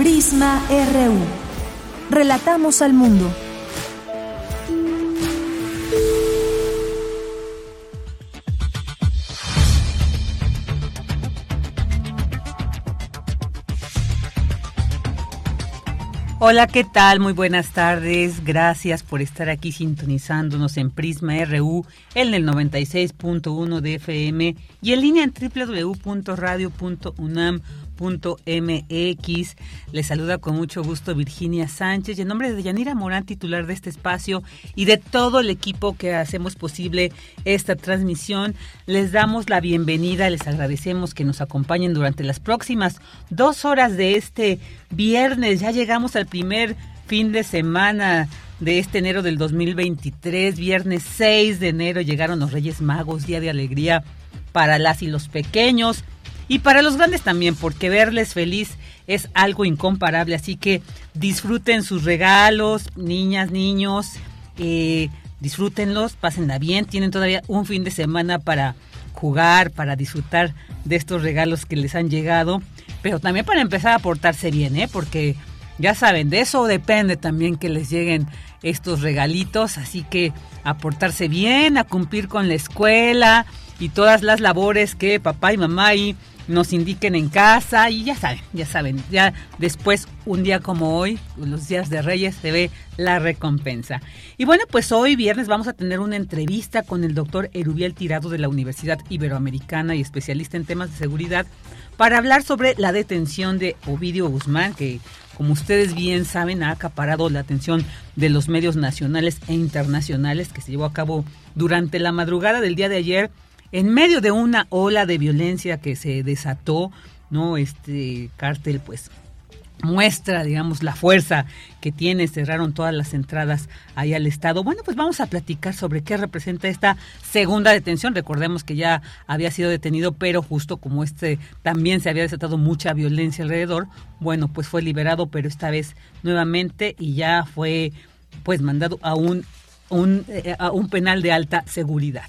Prisma RU. Relatamos al mundo. Hola, ¿qué tal? Muy buenas tardes. Gracias por estar aquí sintonizándonos en Prisma RU en el 96.1 de FM y en línea en www.radio.unam MX. Les saluda con mucho gusto Virginia Sánchez y en nombre de Yanira Morán, titular de este espacio y de todo el equipo que hacemos posible esta transmisión, les damos la bienvenida, les agradecemos que nos acompañen durante las próximas dos horas de este viernes. Ya llegamos al primer fin de semana de este enero del 2023, viernes 6 de enero llegaron los Reyes Magos, día de alegría para las y los pequeños y para los grandes también, porque verles feliz es algo incomparable. Así que disfruten sus regalos, niñas, niños, eh, disfrútenlos, pásenla bien. Tienen todavía un fin de semana para jugar, para disfrutar de estos regalos que les han llegado, pero también para empezar a portarse bien, ¿eh? porque ya saben, de eso depende también que les lleguen estos regalitos, así que a portarse bien, a cumplir con la escuela y todas las labores que papá y mamá y nos indiquen en casa y ya saben, ya saben, ya después un día como hoy, los días de Reyes, se ve la recompensa. Y bueno, pues hoy viernes vamos a tener una entrevista con el doctor Erubiel Tirado de la Universidad Iberoamericana y especialista en temas de seguridad para hablar sobre la detención de Ovidio Guzmán, que como ustedes bien saben ha acaparado la atención de los medios nacionales e internacionales que se llevó a cabo durante la madrugada del día de ayer en medio de una ola de violencia que se desató, ¿no? Este cártel, pues muestra, digamos, la fuerza que tiene, cerraron todas las entradas ahí al Estado. Bueno, pues vamos a platicar sobre qué representa esta segunda detención. Recordemos que ya había sido detenido, pero justo como este también se había desatado mucha violencia alrededor, bueno, pues fue liberado, pero esta vez nuevamente y ya fue pues mandado a un, un, eh, a un penal de alta seguridad.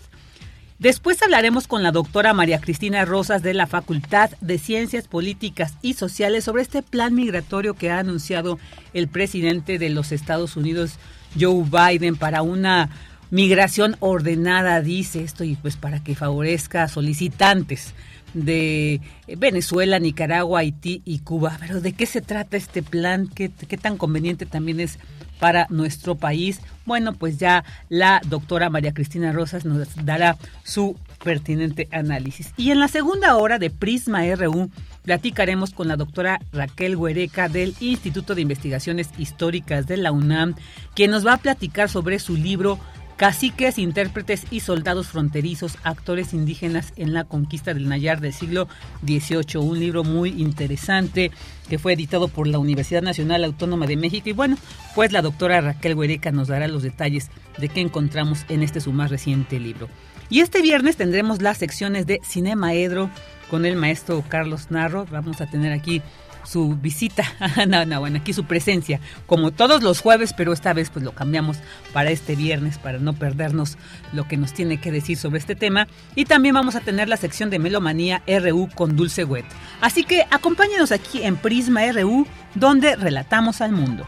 Después hablaremos con la doctora María Cristina Rosas de la Facultad de Ciencias Políticas y Sociales sobre este plan migratorio que ha anunciado el presidente de los Estados Unidos, Joe Biden, para una migración ordenada, dice esto, y pues para que favorezca a solicitantes de Venezuela, Nicaragua, Haití y Cuba. Pero ¿de qué se trata este plan? ¿Qué, qué tan conveniente también es para nuestro país. Bueno, pues ya la doctora María Cristina Rosas nos dará su pertinente análisis. Y en la segunda hora de Prisma RU platicaremos con la doctora Raquel Huereca del Instituto de Investigaciones Históricas de la UNAM, quien nos va a platicar sobre su libro Caciques, intérpretes y soldados fronterizos, actores indígenas en la conquista del Nayar del siglo XVIII. Un libro muy interesante que fue editado por la Universidad Nacional Autónoma de México. Y bueno, pues la doctora Raquel Huereca nos dará los detalles de qué encontramos en este su más reciente libro. Y este viernes tendremos las secciones de Cinema Edro con el maestro Carlos Narro. Vamos a tener aquí su visita, no, no, bueno, aquí su presencia, como todos los jueves, pero esta vez pues lo cambiamos para este viernes, para no perdernos lo que nos tiene que decir sobre este tema. Y también vamos a tener la sección de Melomanía RU con Dulce Wet. Así que acompáñenos aquí en Prisma RU, donde relatamos al mundo.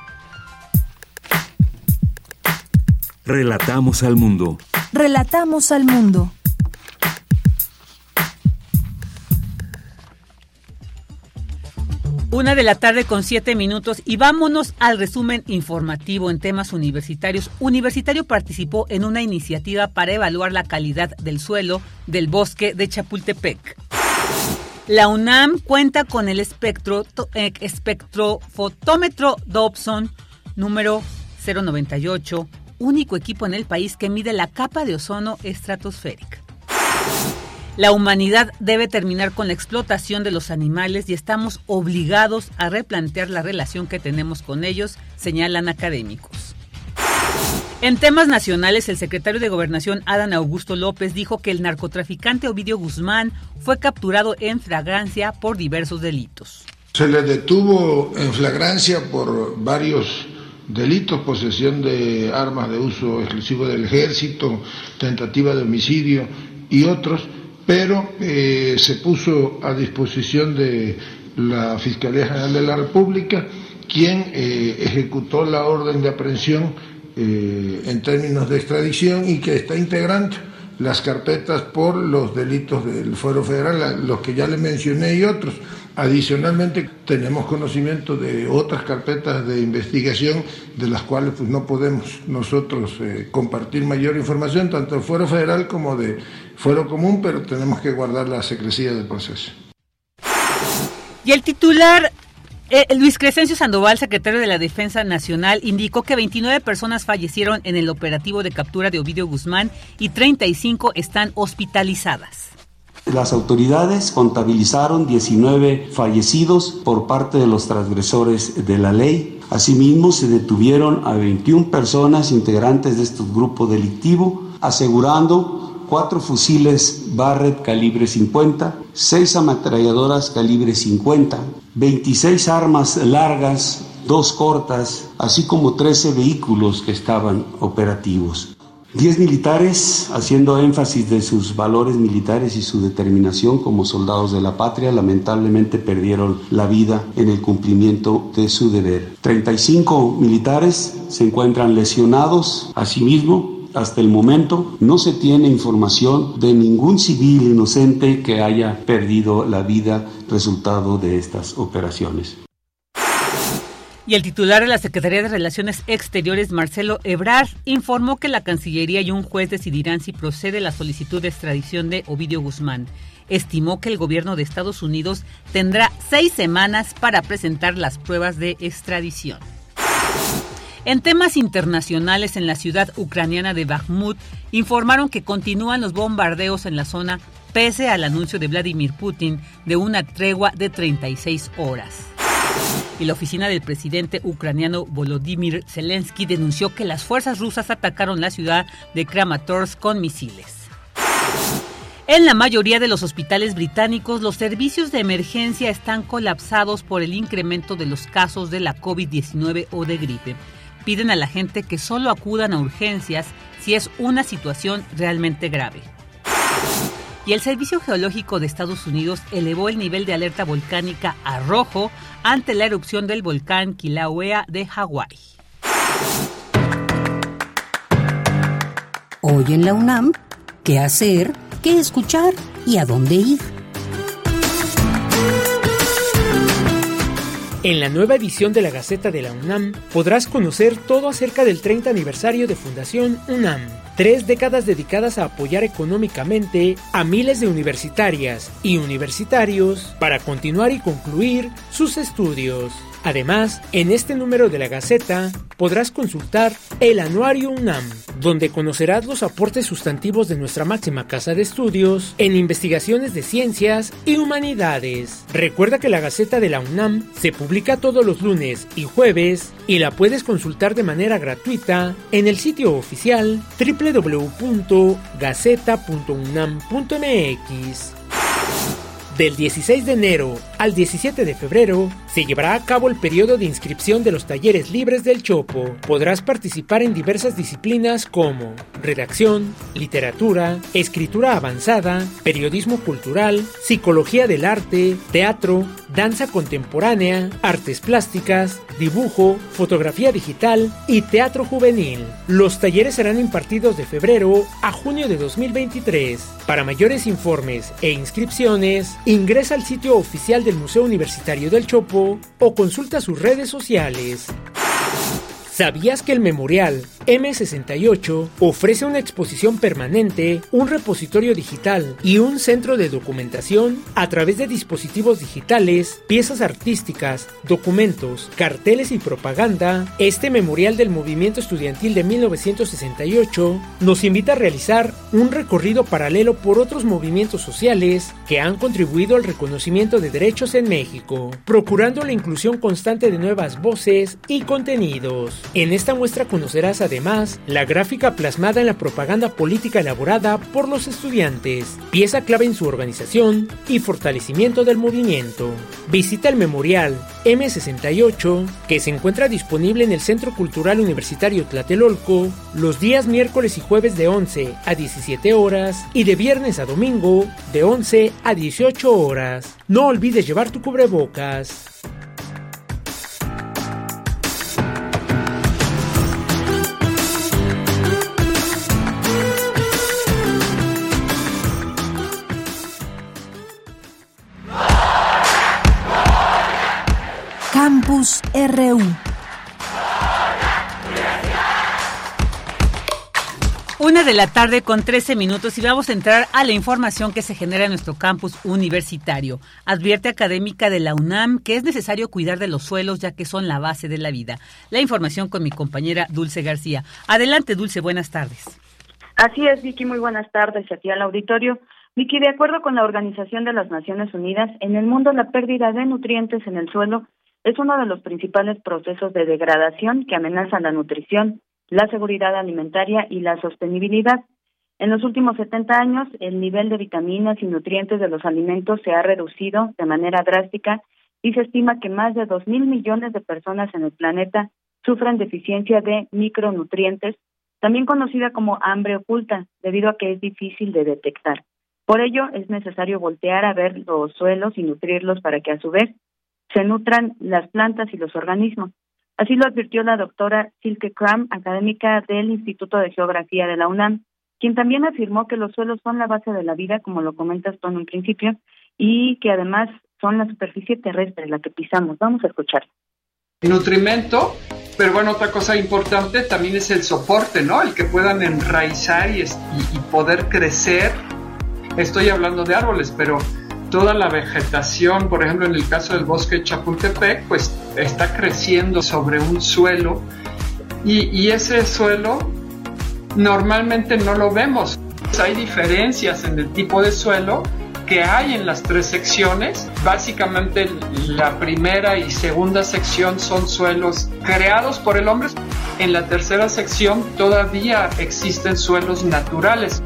Relatamos al mundo. Relatamos al mundo. Una de la tarde con siete minutos y vámonos al resumen informativo en temas universitarios. Universitario participó en una iniciativa para evaluar la calidad del suelo del bosque de Chapultepec. La UNAM cuenta con el espectro, eh, espectrofotómetro Dobson número 098, único equipo en el país que mide la capa de ozono estratosférica. La humanidad debe terminar con la explotación de los animales y estamos obligados a replantear la relación que tenemos con ellos, señalan académicos. En temas nacionales, el secretario de Gobernación, Adán Augusto López, dijo que el narcotraficante Ovidio Guzmán fue capturado en flagrancia por diversos delitos. Se le detuvo en flagrancia por varios delitos, posesión de armas de uso exclusivo del ejército, tentativa de homicidio y otros pero eh, se puso a disposición de la Fiscalía General de la República, quien eh, ejecutó la orden de aprehensión eh, en términos de extradición y que está integrando las carpetas por los delitos del Fuero Federal, los que ya le mencioné y otros. Adicionalmente, tenemos conocimiento de otras carpetas de investigación de las cuales pues, no podemos nosotros compartir mayor información, tanto del Fuero Federal como de fuero común, pero tenemos que guardar la secrecía del proceso. Y el titular eh, Luis Crescencio Sandoval, secretario de la Defensa Nacional, indicó que 29 personas fallecieron en el operativo de captura de Ovidio Guzmán y 35 están hospitalizadas. Las autoridades contabilizaron 19 fallecidos por parte de los transgresores de la ley. Asimismo, se detuvieron a 21 personas integrantes de este grupo delictivo, asegurando cuatro fusiles Barrett calibre 50, seis ametralladoras calibre 50, 26 armas largas, dos cortas, así como 13 vehículos que estaban operativos. Diez militares, haciendo énfasis de sus valores militares y su determinación como soldados de la patria, lamentablemente perdieron la vida en el cumplimiento de su deber. 35 militares se encuentran lesionados, asimismo, hasta el momento no se tiene información de ningún civil inocente que haya perdido la vida resultado de estas operaciones. Y el titular de la Secretaría de Relaciones Exteriores, Marcelo Ebrard, informó que la Cancillería y un juez decidirán si procede la solicitud de extradición de Ovidio Guzmán. Estimó que el gobierno de Estados Unidos tendrá seis semanas para presentar las pruebas de extradición. En temas internacionales, en la ciudad ucraniana de Bakhmut, informaron que continúan los bombardeos en la zona pese al anuncio de Vladimir Putin de una tregua de 36 horas. Y la oficina del presidente ucraniano Volodymyr Zelensky denunció que las fuerzas rusas atacaron la ciudad de Kramatorsk con misiles. En la mayoría de los hospitales británicos, los servicios de emergencia están colapsados por el incremento de los casos de la COVID-19 o de gripe piden a la gente que solo acudan a urgencias si es una situación realmente grave. Y el Servicio Geológico de Estados Unidos elevó el nivel de alerta volcánica a rojo ante la erupción del volcán Kilauea de Hawái. Hoy en la UNAM, ¿qué hacer? ¿Qué escuchar? ¿Y a dónde ir? En la nueva edición de la Gaceta de la UNAM podrás conocer todo acerca del 30 aniversario de Fundación UNAM, tres décadas dedicadas a apoyar económicamente a miles de universitarias y universitarios para continuar y concluir sus estudios. Además, en este número de la Gaceta podrás consultar el Anuario UNAM, donde conocerás los aportes sustantivos de nuestra máxima casa de estudios en investigaciones de ciencias y humanidades. Recuerda que la Gaceta de la UNAM se publica todos los lunes y jueves y la puedes consultar de manera gratuita en el sitio oficial www.gaceta.unam.mx. Del 16 de enero al 17 de febrero se llevará a cabo el periodo de inscripción de los talleres libres del Chopo. Podrás participar en diversas disciplinas como redacción, literatura, escritura avanzada, periodismo cultural, psicología del arte, teatro, danza contemporánea, artes plásticas, dibujo, fotografía digital y teatro juvenil. Los talleres serán impartidos de febrero a junio de 2023. Para mayores informes e inscripciones, ingresa al sitio oficial del Museo Universitario del Chopo o consulta sus redes sociales. ¿Sabías que el memorial M68 ofrece una exposición permanente, un repositorio digital y un centro de documentación a través de dispositivos digitales, piezas artísticas, documentos, carteles y propaganda? Este memorial del movimiento estudiantil de 1968 nos invita a realizar un recorrido paralelo por otros movimientos sociales que han contribuido al reconocimiento de derechos en México, procurando la inclusión constante de nuevas voces y contenidos. En esta muestra conocerás además la gráfica plasmada en la propaganda política elaborada por los estudiantes, pieza clave en su organización y fortalecimiento del movimiento. Visita el memorial M68 que se encuentra disponible en el Centro Cultural Universitario Tlatelolco los días miércoles y jueves de 11 a 17 horas y de viernes a domingo de 11 a 18 horas. No olvides llevar tu cubrebocas. Campus RU. Una de la tarde con 13 minutos y vamos a entrar a la información que se genera en nuestro campus universitario. Advierte académica de la UNAM que es necesario cuidar de los suelos ya que son la base de la vida. La información con mi compañera Dulce García. Adelante Dulce, buenas tardes. Así es, Vicky, muy buenas tardes aquí al auditorio. Vicky, de acuerdo con la Organización de las Naciones Unidas, en el mundo la pérdida de nutrientes en el suelo es uno de los principales procesos de degradación que amenazan la nutrición, la seguridad alimentaria y la sostenibilidad. En los últimos 70 años, el nivel de vitaminas y nutrientes de los alimentos se ha reducido de manera drástica y se estima que más de 2 mil millones de personas en el planeta sufren deficiencia de micronutrientes, también conocida como hambre oculta, debido a que es difícil de detectar. Por ello, es necesario voltear a ver los suelos y nutrirlos para que a su vez se nutran las plantas y los organismos. Así lo advirtió la doctora Silke Kram, académica del Instituto de Geografía de la UNAM, quien también afirmó que los suelos son la base de la vida, como lo comentas tú en un principio, y que además son la superficie terrestre la que pisamos. Vamos a escuchar. Nutrimento, pero bueno, otra cosa importante también es el soporte, ¿no? El que puedan enraizar y, y poder crecer. Estoy hablando de árboles, pero toda la vegetación, por ejemplo en el caso del bosque Chapultepec, pues está creciendo sobre un suelo y, ese suelo normalmente no lo vemos. Hay diferencias en el tipo de suelo que hay en las tres secciones. Básicamente la primera y segunda sección son suelos creados por el hombre. En la tercera sección todavía existen suelos naturales.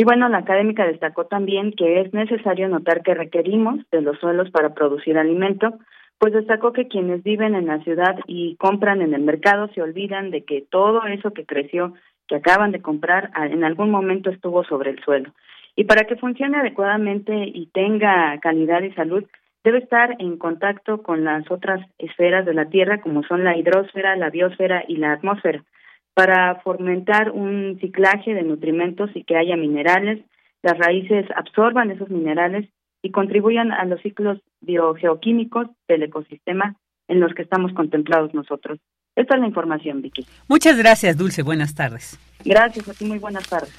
Y bueno, la académica destacó también que es necesario notar que requerimos de los suelos para producir alimento, pues destacó que quienes viven en la ciudad y compran en el mercado se olvidan de que todo eso que creció, que acaban de comprar, en algún momento estuvo sobre el suelo. Y para que funcione adecuadamente y tenga calidad y salud, debe estar en contacto con las otras esferas de la Tierra, como son la hidrosfera, la biosfera y la atmósfera para fomentar un ciclaje de nutrimentos y que haya minerales, las raíces absorban esos minerales y contribuyan a los ciclos biogeoquímicos del ecosistema en los que estamos contemplados nosotros. Esta es la información, Vicky. Muchas gracias, Dulce. Buenas tardes. Gracias a ti, muy buenas tardes.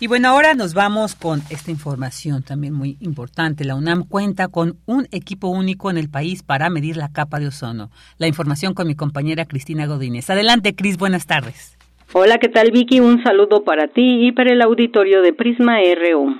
Y bueno, ahora nos vamos con esta información también muy importante. La UNAM cuenta con un equipo único en el país para medir la capa de ozono. La información con mi compañera Cristina Godínez. Adelante, Cris, buenas tardes. Hola, ¿qué tal Vicky? Un saludo para ti y para el auditorio de Prisma RU.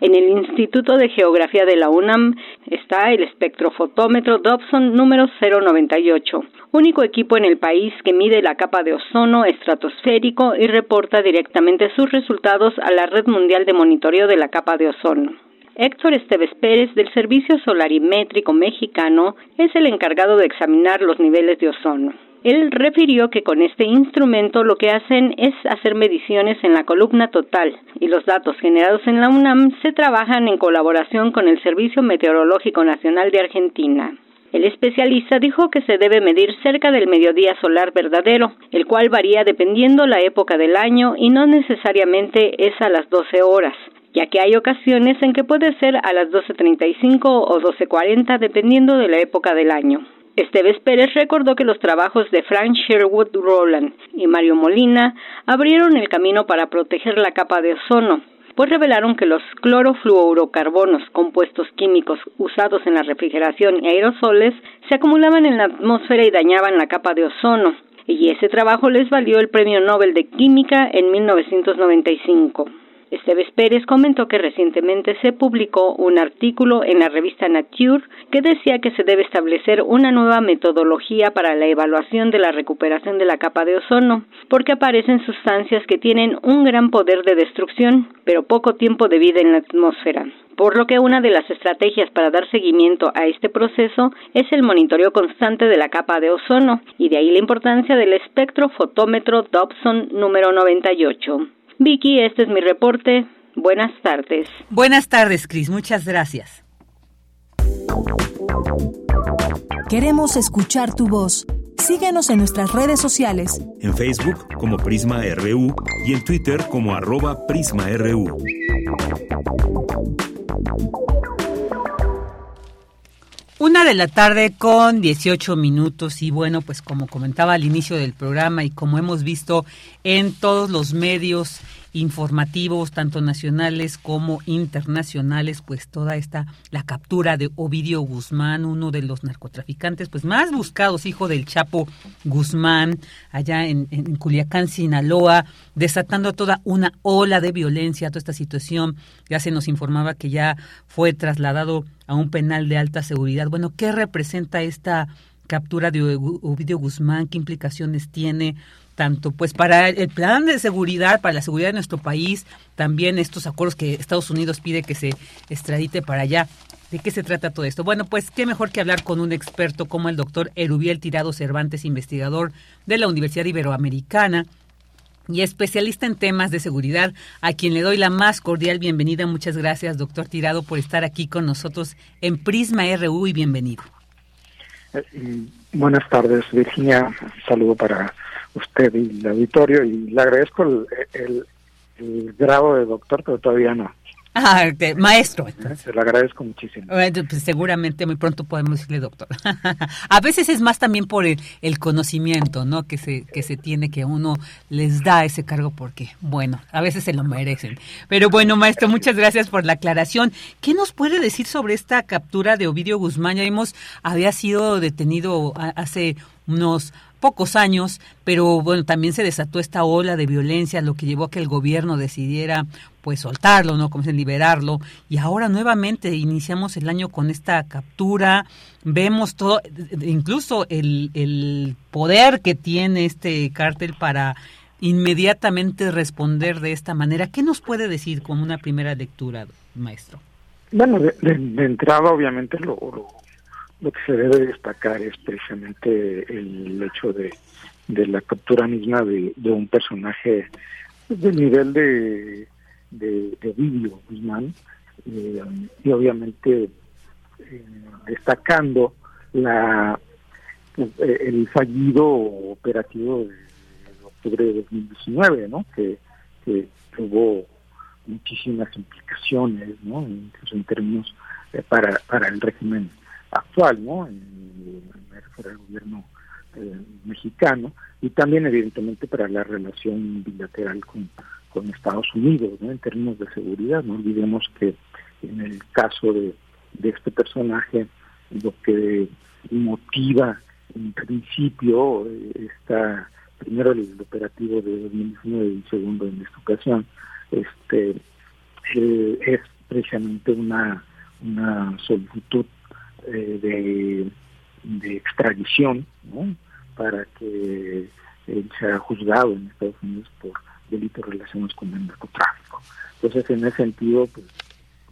En el Instituto de Geografía de la UNAM está el espectrofotómetro Dobson número 098, único equipo en el país que mide la capa de ozono estratosférico y reporta directamente sus resultados a la Red Mundial de Monitoreo de la Capa de Ozono. Héctor Esteves Pérez del Servicio Solarimétrico Mexicano es el encargado de examinar los niveles de ozono. Él refirió que con este instrumento lo que hacen es hacer mediciones en la columna total y los datos generados en la UNAM se trabajan en colaboración con el Servicio Meteorológico Nacional de Argentina. El especialista dijo que se debe medir cerca del mediodía solar verdadero, el cual varía dependiendo la época del año y no necesariamente es a las 12 horas, ya que hay ocasiones en que puede ser a las 12.35 o 12.40 dependiendo de la época del año. Esteves Pérez recordó que los trabajos de Frank Sherwood Rowland y Mario Molina abrieron el camino para proteger la capa de ozono, pues revelaron que los clorofluorocarbonos, compuestos químicos usados en la refrigeración y aerosoles, se acumulaban en la atmósfera y dañaban la capa de ozono, y ese trabajo les valió el Premio Nobel de Química en 1995. Esteves Pérez comentó que recientemente se publicó un artículo en la revista Nature que decía que se debe establecer una nueva metodología para la evaluación de la recuperación de la capa de ozono, porque aparecen sustancias que tienen un gran poder de destrucción, pero poco tiempo de vida en la atmósfera por lo que una de las estrategias para dar seguimiento a este proceso es el monitoreo constante de la capa de ozono, y de ahí la importancia del espectrofotómetro Dobson número 98. Vicky, este es mi reporte. Buenas tardes. Buenas tardes, Cris. Muchas gracias. Queremos escuchar tu voz. Síguenos en nuestras redes sociales. En Facebook como Prisma RU y en Twitter como arroba PrismaRU. Una de la tarde con 18 minutos y bueno, pues como comentaba al inicio del programa y como hemos visto en todos los medios informativos, tanto nacionales como internacionales, pues toda esta, la captura de Ovidio Guzmán, uno de los narcotraficantes pues más buscados, hijo del Chapo Guzmán, allá en, en Culiacán, Sinaloa, desatando toda una ola de violencia, toda esta situación. Ya se nos informaba que ya fue trasladado a un penal de alta seguridad. Bueno, ¿qué representa esta captura de Ovidio Guzmán? ¿Qué implicaciones tiene? Tanto pues para el plan de seguridad, para la seguridad de nuestro país, también estos acuerdos que Estados Unidos pide que se extradite para allá. ¿De qué se trata todo esto? Bueno, pues qué mejor que hablar con un experto como el doctor Erubiel Tirado Cervantes, investigador de la Universidad Iberoamericana y especialista en temas de seguridad, a quien le doy la más cordial bienvenida. Muchas gracias, doctor Tirado, por estar aquí con nosotros en Prisma RU y bienvenido. Eh, buenas tardes, Virginia. Saludo para usted y el auditorio y le agradezco el, grado de doctor, pero todavía no. Ah, maestro. Se lo agradezco muchísimo. Pues seguramente muy pronto podemos decirle doctor. a veces es más también por el, el, conocimiento, ¿no? Que se que se tiene que uno les da ese cargo porque, bueno, a veces se lo merecen. Pero bueno, maestro, muchas gracias por la aclaración. ¿Qué nos puede decir sobre esta captura de Ovidio Guzmán? Ya vimos, había sido detenido hace unos pocos años, pero bueno, también se desató esta ola de violencia, lo que llevó a que el gobierno decidiera pues soltarlo, ¿no? Como se liberarlo. Y ahora nuevamente iniciamos el año con esta captura, vemos todo, incluso el, el poder que tiene este cártel para inmediatamente responder de esta manera. ¿Qué nos puede decir como una primera lectura, maestro? Bueno, de, entrada obviamente lo, lo que se debe destacar es precisamente el hecho de, de la captura misma de, un personaje del nivel de, de, de Guzmán eh, y obviamente eh, destacando la eh, el fallido operativo de, octubre de 2019, ¿no? que, que tuvo muchísimas implicaciones, ¿no? incluso en términos para, para el régimen actual, ¿no? En, el gobierno eh, mexicano y también evidentemente para la relación bilateral con, Estados Unidos, ¿no? En términos de seguridad, no olvidemos que en el caso de, de este personaje lo que motiva en principio eh, está primero el operativo de 2019 y segundo en esta ocasión este eh, es precisamente una una solicitud eh, de, extradición ¿no? para que él sea juzgado en Estados Unidos por delitos relacionados con el narcotráfico. Entonces, en ese sentido, pues,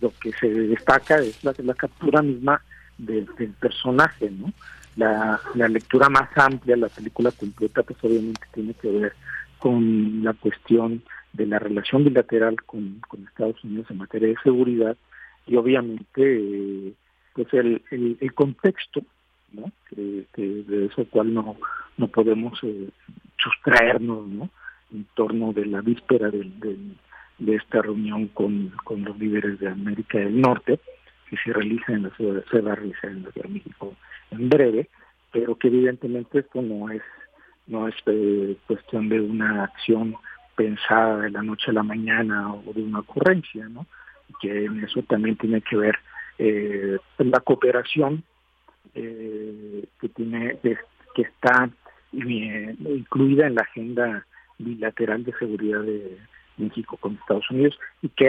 lo que se destaca es la, captura misma del, personaje, ¿no? La, la lectura más amplia, la película completa, pues obviamente tiene que ver con la cuestión de la relación bilateral con, con Estados Unidos en materia de seguridad y obviamente eh, pues el, el, contexto, ¿no? Que, de eso cual no, no podemos eh, sustraernos, ¿no? En torno de la víspera del, de esta reunión con, con los líderes de América del Norte, que se realiza en la ciudad, se va a en la Ciudad de México en breve, pero que evidentemente esto no es no es eh, cuestión de una acción pensada de la noche a la mañana o de una ocurrencia, ¿no? Que en eso también tiene que ver eh, la cooperación eh, que tiene que está incluida en la agenda bilateral de seguridad de México con Estados Unidos y que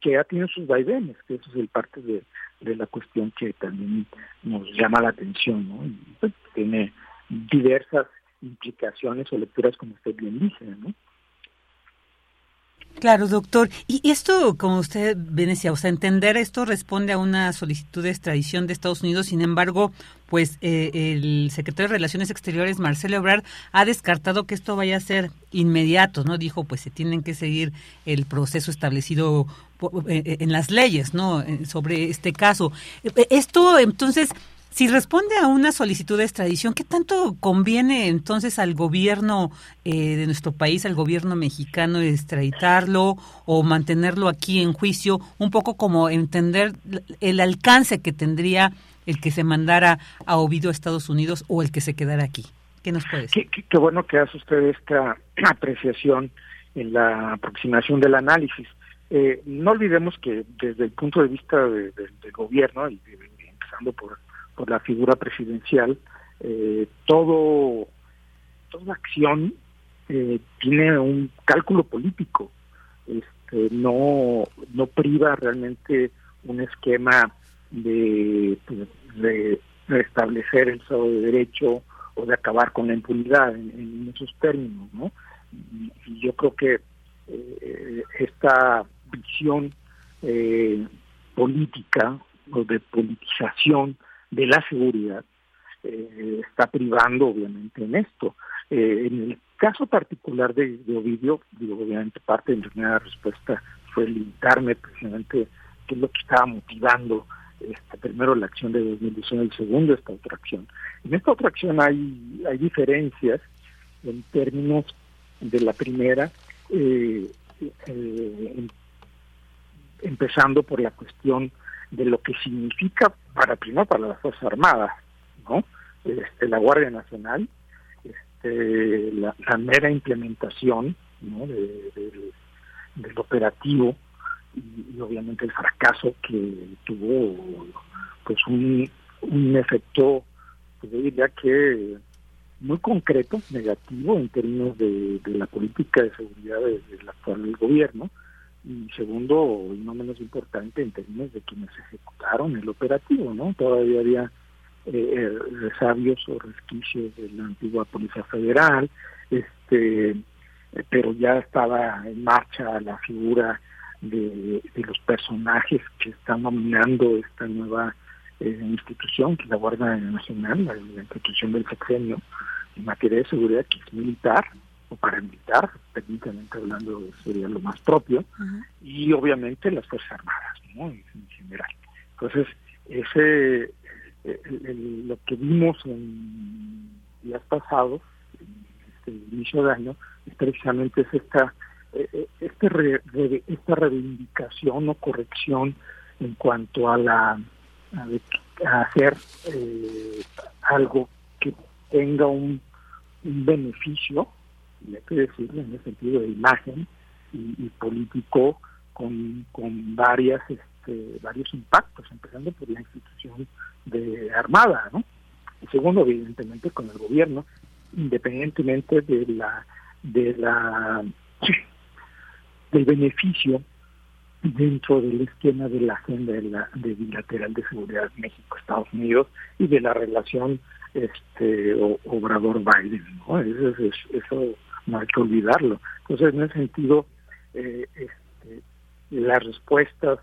que ya tiene sus vaivenes, que eso es el parte de, la cuestión que también nos llama la atención, ¿no? Pues, tiene diversas implicaciones o lecturas, como usted bien dice, ¿no? Claro, doctor. Y esto, como usted bien o sea, entender esto responde a una solicitud de extradición de Estados Unidos. Sin embargo, pues eh, el secretario de Relaciones Exteriores, Marcelo Ebrard, ha descartado que esto vaya a ser inmediato, ¿no? Dijo, pues se tienen que seguir el proceso establecido eh, eh, en las leyes, ¿no? Sobre este caso. Esto, entonces, si responde a una solicitud de extradición, ¿qué tanto conviene entonces al gobierno eh, de nuestro país, al gobierno mexicano, extraditarlo o mantenerlo aquí en juicio? Un poco como entender el alcance que tendría el que se mandara a Ovidio a Estados Unidos o el que se quedara aquí. ¿Qué nos puede decir? Qué, bueno que hace usted esta apreciación en la aproximación del análisis. Eh, no olvidemos que desde el punto de vista del gobierno, y empezando por por la figura presidencial, eh, todo toda acción eh, tiene un cálculo político, este, no no priva realmente un esquema de, de restablecer el Estado de Derecho o de acabar con la impunidad en, esos términos, ¿no? Y, yo creo que eh, esta visión política o de politización de la seguridad eh, está privando obviamente en esto. Eh, en el caso particular de, Ovidio, digo, obviamente parte de mi primera respuesta fue limitarme precisamente qué es lo que estaba motivando este, primero la acción de 2019 y segundo esta otra acción. En esta otra acción hay, hay diferencias en términos de la primera, eh, empezando por la cuestión de lo que significa para primero para las Fuerzas Armadas, ¿no? Este, la Guardia Nacional, este, la, mera implementación ¿no? del operativo y, obviamente el fracaso que tuvo pues un, un efecto, pues diría que muy concreto, negativo en términos de, la política de seguridad del actual gobierno, y segundo, y no menos importante, en términos de quienes ejecutaron el operativo, ¿no? Todavía había eh, eh resabios o resquicios de la antigua Policía Federal, este pero ya estaba en marcha la figura de, los personajes que están nominando esta nueva eh, institución, que es la Guardia Nacional, la, la institución del sexenio en materia de seguridad, que es militar, o paramilitar, técnicamente hablando sería lo más propio, y obviamente las Fuerzas Armadas, ¿no? en, general. Entonces, ese lo que vimos en días pasados, en este inicio de año, es precisamente es esta eh, eh, este esta reivindicación o corrección en cuanto a la a, hacer eh, algo que tenga un, un beneficio y hay que decirlo en el sentido de imagen y, político con, con varias este, varios impactos, empezando por la institución de armada, ¿no? Y segundo, evidentemente, con el gobierno, independientemente de la de la del beneficio dentro del esquema de la agenda de, la, de bilateral de seguridad México-Estados Unidos y de la relación este Obrador-Biden, ¿no? Eso, eso no hay que olvidarlo. Entonces, en ese sentido, eh, este, las respuestas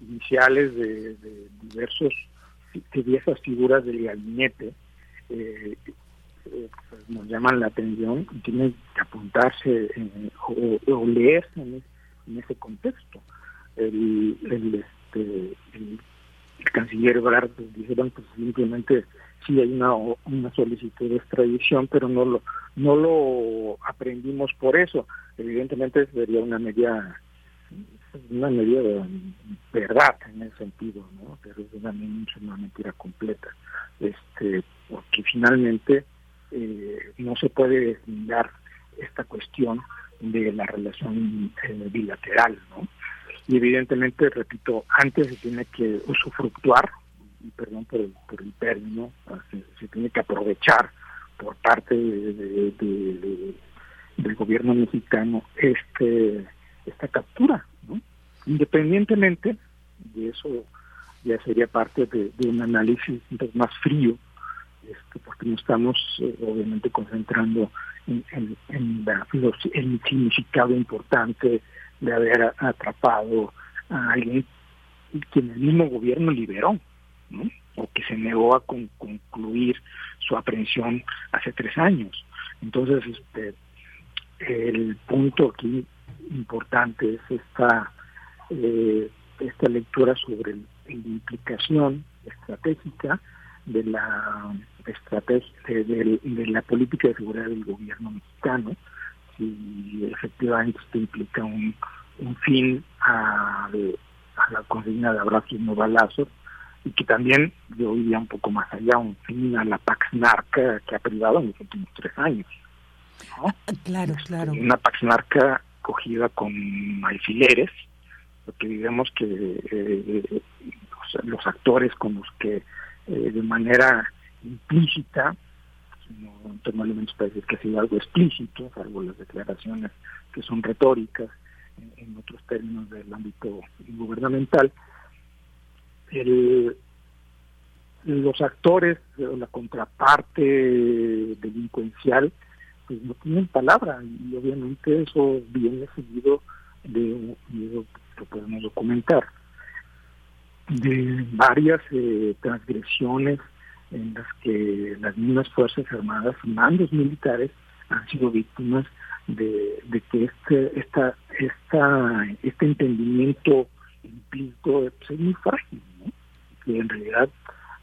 iniciales de, diversos de diversas figuras del gabinete eh, eh, nos llaman la atención y tienen que apuntarse o, leerse en, ese contexto. El, este, canciller Ebrard pues, dijeron pues simplemente sí hay una, una solicitud de extradición, pero no lo, no lo aprendimos por eso. Evidentemente sería una medida una medida de verdad en ese sentido, ¿no? Pero es una, una mentira completa. Este, porque finalmente eh, no se puede dar esta cuestión de la relación eh, bilateral, ¿no? Y evidentemente, repito, antes se tiene que usufructuar, perdón por el, por el término, se, tiene que aprovechar por parte de, del gobierno mexicano este esta captura, ¿no? Independientemente de eso, ya sería parte de, un análisis más frío, este, porque no estamos eh, obviamente concentrando en, en, el significado importante de haber atrapado a alguien que el mismo gobierno liberó, ¿no? o que se negó a concluir su aprehensión hace tres años. Entonces, este, el punto aquí importante es esta eh, esta lectura sobre la implicación estratégica de la estrategia de, la política de seguridad del gobierno mexicano si efectivamente esto implica un, fin a, la consigna de abrazos no balazos y que también yo iría un poco más allá un fin a la Pax Narca que ha privado en los últimos tres años ah, claro este, claro. una Pax Narca cogida con alfileres porque digamos que eh, los actores con los que eh, de manera implícita, no, tengo elementos para decir que ha sido algo explícito, salvo las declaraciones que son retóricas en, otros términos del ámbito gubernamental, el, los actores o la contraparte delincuencial pues no tienen palabra y obviamente eso viene seguido de, de lo podemos documentar, de varias eh, transgresiones en las que las mismas Fuerzas Armadas mandos militares han sido víctimas de, que este, esta, esta, este entendimiento implícito es muy frágil. Que en realidad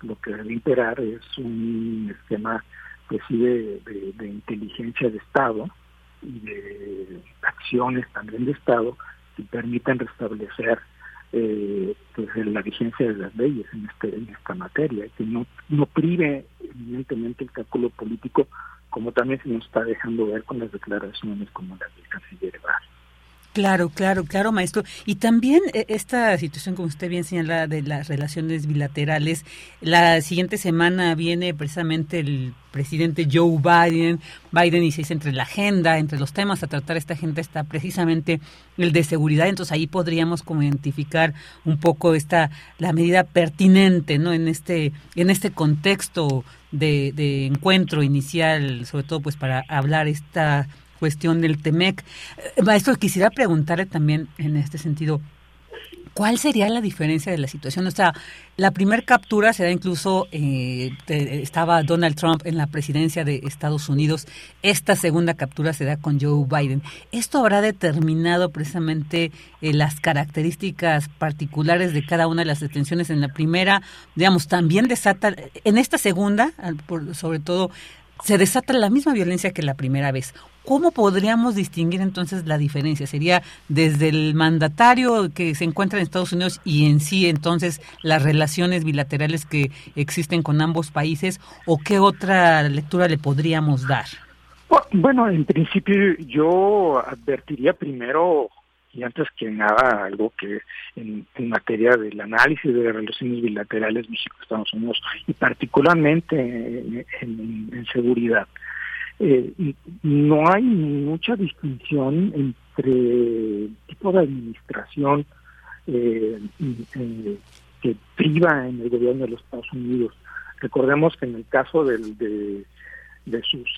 lo que debe imperar es un esquema pues de, de inteligencia de Estado y de acciones también de Estado que permitan restablecer eh, pues, la vigencia de las leyes en, este, en esta materia, que no, no prive evidentemente el cálculo político, como también se nos está dejando ver con las declaraciones como las del canciller Ebrard. Claro, claro, claro, maestro. Y también eh, esta situación, como usted bien señala, de las relaciones bilaterales. La siguiente semana viene precisamente el presidente Joe Biden. Biden y se dice entre la agenda, entre los temas a tratar esta agenda está precisamente el de seguridad. Entonces ahí podríamos como identificar un poco esta la medida pertinente, ¿no? En este en este contexto de, de encuentro inicial, sobre todo pues para hablar esta cuestión del TEMEC. Eh, maestro, quisiera preguntarle también en este sentido, ¿cuál sería la diferencia de la situación? O sea, la primera captura se da incluso, eh, estaba Donald Trump en la presidencia de Estados Unidos, esta segunda captura se da con Joe Biden. ¿Esto habrá determinado precisamente eh, las características particulares de cada una de las detenciones en la primera? Digamos, también desata, en esta segunda, sobre todo, se desata la misma violencia que la primera vez. ¿Cómo podríamos distinguir entonces la diferencia? ¿Sería desde el mandatario que se encuentra en Estados Unidos y en sí entonces las relaciones bilaterales que existen con ambos países o qué otra lectura le podríamos dar? Bueno, en principio yo advertiría primero y antes que nada algo que en, materia del análisis de relaciones bilaterales México-Estados Unidos y particularmente en seguridad eh, no hay mucha distinción entre el tipo de administración eh, eh, que priva en el gobierno de los Estados Unidos. Recordemos que en el caso del, de, sus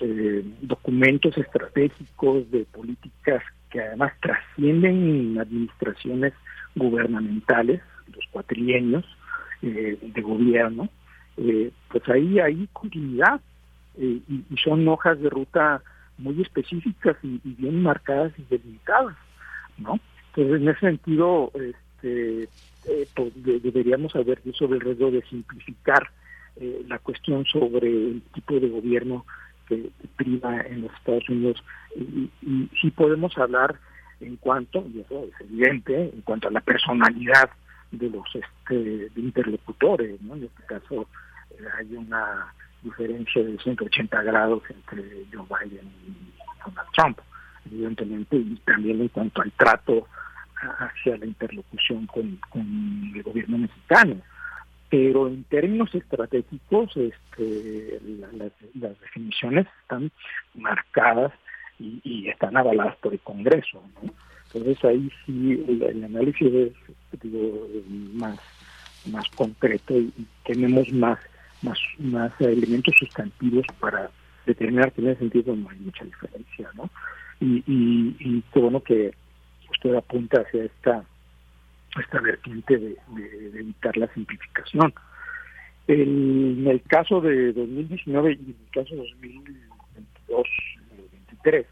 documentos estratégicos de políticas que además trascienden administraciones gubernamentales, los cuatrienios de gobierno, pues ahí hay continuidad eh, y, son hojas de ruta muy específicas y, bien marcadas y delimitadas, ¿no? Entonces, en ese sentido, este, eh, pues, deberíamos haber sobre el riesgo de simplificar eh, la cuestión sobre el tipo de gobierno que priva en los Estados Unidos y, y, sí podemos hablar en cuanto, y eso es evidente, en cuanto a la personalidad de los este, interlocutores, ¿no? En este caso eh, hay una diferencia de 180 grados entre Joe Biden y Donald Trump, evidentemente, y también en cuanto al trato hacia la interlocución con, el gobierno mexicano. Pero en términos estratégicos, este, las definiciones están marcadas y, están avaladas por el Congreso. Entonces ahí sí el, análisis es más, más concreto y, tenemos más, más, más elementos sustantivos para determinar que en ese sentido no hay mucha diferencia. ¿no? Y, y, y qué bueno que usted apunta hacia esta esta vertiente de, evitar la simplificación. en el caso de 2019 y en el caso de 2022, 2023,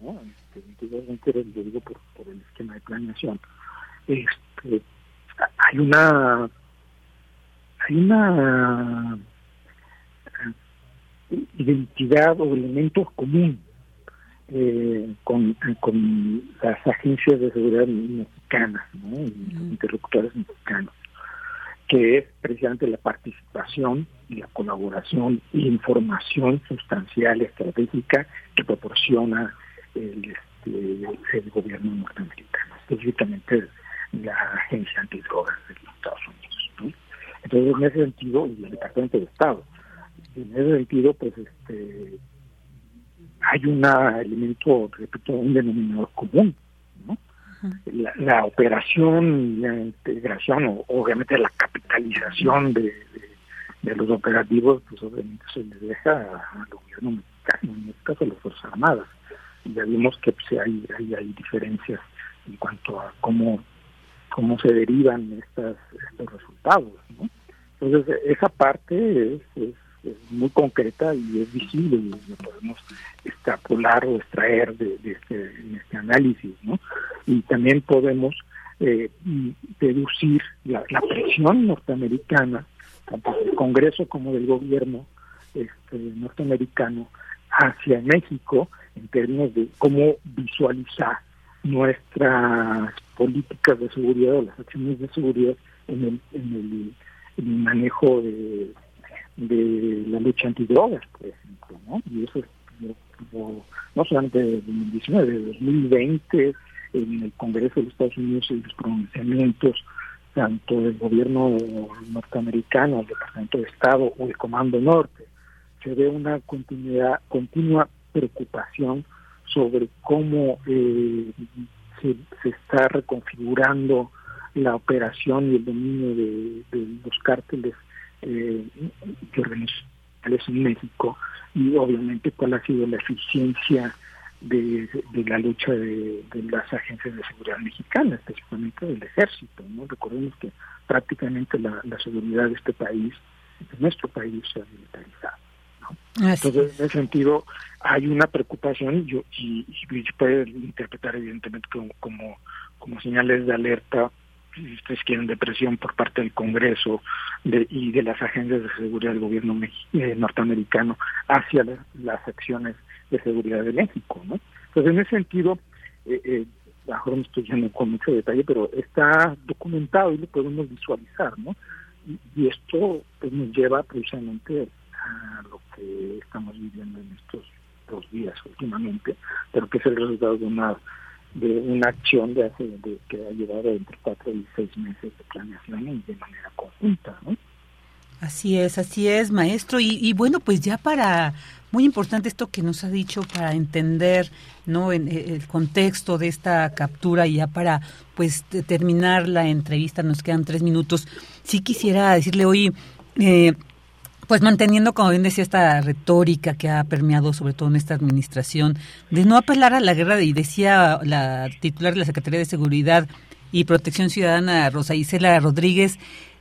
¿no? Este, 22, 23, lo digo por, por, el esquema de planeación, este, hay una hay una eh, identidad o elementos comunes eh, con, con las agencias de seguridad mexicanas, ¿no? interlocutores mexicanos, que es precisamente la participación y la colaboración e información sustancial estratégica que proporciona el, este, el gobierno norteamericano, específicamente la agencia antidrogas de los Estados Unidos. Entonces, en ese sentido, y el Departamento de Estado, en ese sentido, pues este hay un elemento, repito, un denominador común. ¿no? La, operación, la integración, o, obviamente la capitalización de, los operativos, pues obviamente se le deja al gobierno mexicano, en este caso a las Fuerzas Armadas. Ya vimos que pues, hay, hay, hay diferencias en cuanto a cómo, cómo se derivan estas, estos resultados. ¿no? Entonces, esa parte es muy concreta y es visible y lo podemos extrapolar o extraer de, este, este, análisis, ¿no? Y también podemos eh, deducir la, presión norteamericana, tanto del Congreso como del gobierno este, norteamericano, hacia México en términos de cómo visualizar nuestras políticas de seguridad o las acciones de seguridad en el, en el manejo de de la lucha antidrogas, por ejemplo, ¿no? Y eso no solamente de 2019, de 2020, en el Congreso de los Estados Unidos y los pronunciamientos tanto del gobierno norteamericano, el Departamento de Estado o el Comando Norte, se ve una continuidad, continua preocupación sobre cómo eh, se, está reconfigurando la operación y el dominio de los cárteles eh, que en México y obviamente cuál ha sido la eficiencia de, la lucha de, las agencias de seguridad mexicanas, especialmente del ejército. ¿no? Recordemos que prácticamente la, seguridad de este país, de nuestro país, se ha militarizado. Entonces, en ese sentido, hay una preocupación y, y, y se puede interpretar evidentemente como, como, como señales de alerta si ustedes quieren, de presión por parte del Congreso y de las agencias de seguridad del gobierno eh, norteamericano hacia las acciones de seguridad de México. ¿no? Entonces, en ese sentido, eh, eh, no estoy yendo con mucho detalle, pero está documentado y lo podemos visualizar, ¿no? Y, esto pues, nos lleva precisamente a lo que estamos viviendo en estos dos días últimamente, pero que es el resultado de una de una acción de, hace, de que ha llevado entre cuatro y seis meses de planeación y de manera conjunta, ¿no? Así es, así es, maestro. Y, bueno, pues ya para, muy importante esto que nos ha dicho para entender, ¿no? En, eh, el contexto de esta captura y ya para, pues, terminar la entrevista, nos quedan tres minutos. Sí quisiera decirle hoy, eh, pues manteniendo, como bien decía, esta retórica que ha permeado sobre todo en esta administración, de no apelar a la guerra, y decía la titular de la Secretaría de Seguridad y Protección Ciudadana, Rosa Isela Rodríguez,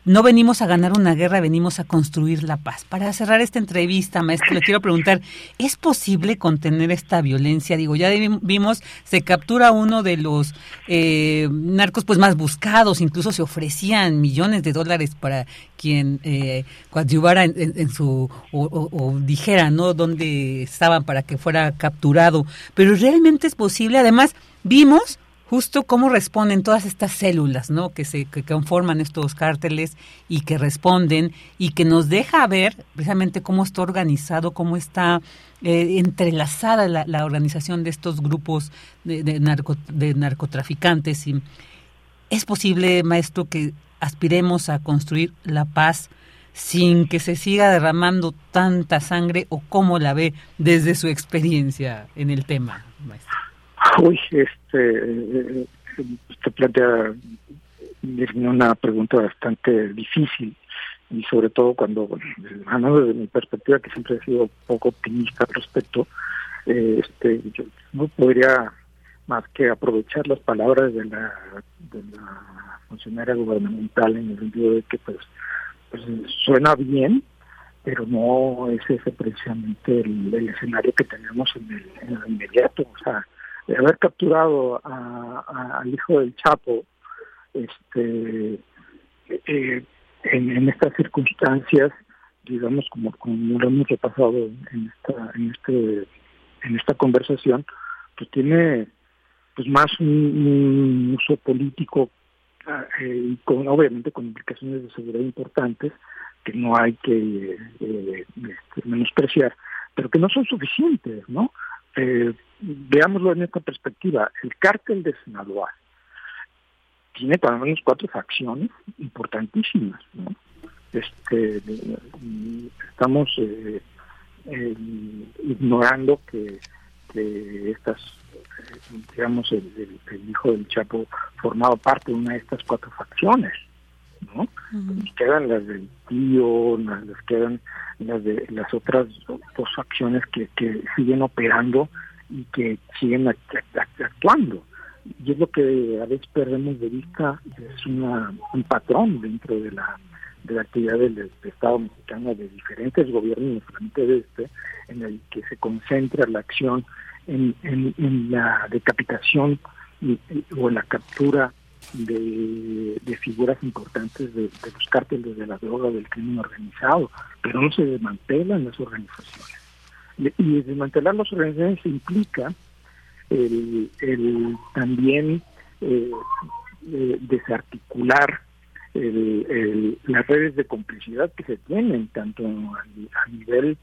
no venimos a ganar una guerra, venimos a construir la paz. Para cerrar esta entrevista, maestro, le quiero preguntar, ¿es posible contener esta violencia? Digo, ya vimos, se captura uno de los eh, narcos pues más buscados, incluso se ofrecían millones de dólares para quien eh, coadyuvara en, su, o, o, dijera, ¿no?, dónde estaban para que fuera capturado. Pero realmente es posible, además, vimos justo cómo responden todas estas células, ¿no? Que se que conforman estos cárteles y que responden y que nos deja ver precisamente cómo está organizado, cómo está eh, entrelazada la, organización de estos grupos de, de, de narcotraficantes. Y es posible, maestro, que aspiremos a construir la paz sin que se siga derramando tanta sangre o cómo la ve desde su experiencia en el tema. Uy, este, plantea una pregunta bastante difícil y sobre todo cuando, bueno, desde mi perspectiva, que siempre he sido poco optimista al respecto, eh, este, yo no podría más que aprovechar las palabras de la, de la funcionaria gubernamental en el sentido de que pues, pues suena bien, pero no es ese precisamente el, escenario que tenemos en el, en el inmediato. O sea, de haber capturado al hijo del Chapo, este, eh, en, estas circunstancias, digamos como, como lo hemos repasado en esta, en este, en esta conversación, pues tiene pues más un, uso político eh, y con obviamente con implicaciones de seguridad importantes que no hay que eh, este, menospreciar, pero que no son suficientes, ¿no? Veámoslo en esta perspectiva, el cártel de Sinaloa tiene por lo menos cuatro facciones importantísimas. ¿no? Este, estamos eh, ignorando que, estas, digamos, el, hijo del Chapo formaba parte de una de estas cuatro facciones. ¿no? quedan las del tío, las quedan las de las otras dos facciones que, que siguen operando y que siguen actuando. Y es lo que a veces perdemos de vista, es una, un patrón dentro de la, de la actividad del, Estado mexicano, de diferentes gobiernos, frente de este, en el que se concentra la acción en, en, la decapitación o en la captura de, de figuras importantes de, de, los cárteles de la droga, del crimen organizado, pero no se desmantelan las organizaciones. Y desmantelar las organizaciones implica el, el también eh, eh, desarticular el, las redes de complicidad que se tienen tanto a, nivel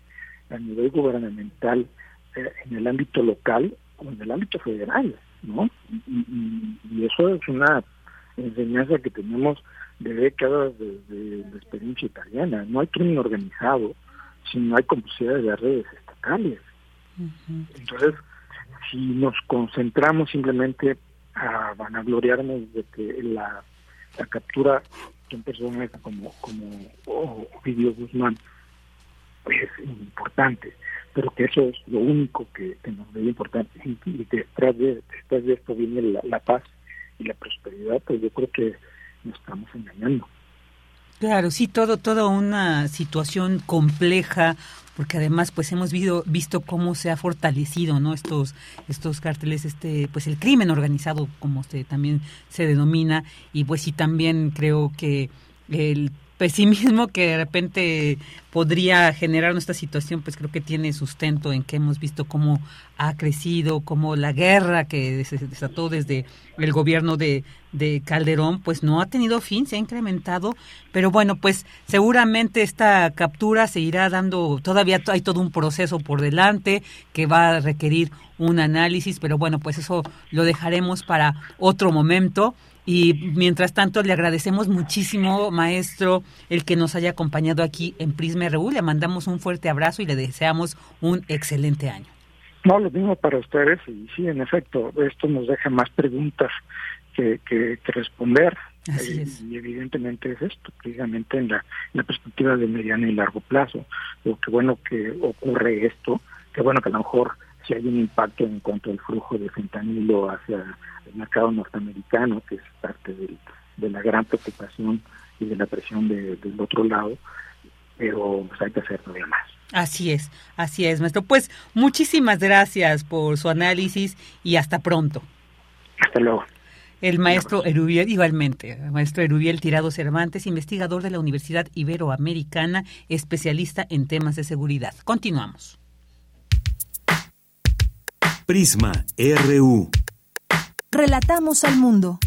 a nivel gubernamental eh, en el ámbito local como en el ámbito federal, ¿no? Y, eso es una enseñanza que tenemos de décadas desde la experiencia italiana. No hay crimen organizado si no hay complicidad de redes entonces, si nos concentramos simplemente a vanagloriarnos de que la, captura de un personaje como, como Ovidio Guzmán es importante, pero que eso es lo único que, nos debe importar y, detrás, de, detrás de esto viene la, la paz y la prosperidad, pues yo creo que nos estamos engañando. Claro, sí, todo, toda una situación compleja, porque además pues hemos visto, cómo se ha fortalecido no estos estos cárteles este pues el crimen organizado como se también se denomina. Y pues sí también creo que el pesimismo que de repente podría generar nuestra situación, pues creo que tiene sustento en que hemos visto cómo ha crecido, cómo la guerra que se desató desde el gobierno de, de Calderón, pues no ha tenido fin, se ha incrementado, pero bueno, pues seguramente esta captura se irá dando, todavía hay todo un proceso por delante que va a requerir un análisis, pero bueno, pues eso lo dejaremos para otro momento. Y mientras tanto, le agradecemos muchísimo, maestro, el que nos haya acompañado aquí en Prisma RU. Le mandamos un fuerte abrazo y le deseamos un excelente año. No, lo mismo para ustedes. Y sí, en efecto, esto nos deja más preguntas que, que, responder. Así es. Y evidentemente es esto, precisamente en la, la perspectiva de mediano y largo plazo. Lo que bueno que ocurre esto, que bueno que a lo mejor si hay un impacto en cuanto al flujo de fentanilo hacia el mercado norteamericano, que es parte de la gran preocupación y de la presión del otro lado, pero pues hay que hacer todavía más. Así es, así es, maestro. Pues muchísimas gracias por su análisis y hasta pronto. Hasta luego. El maestro Erubiel, igualmente, el maestro Erubiel Tirado Cervantes, investigador de la Universidad Iberoamericana, especialista en temas de seguridad. Continuamos. Prisma RU. Relatamos al mundo.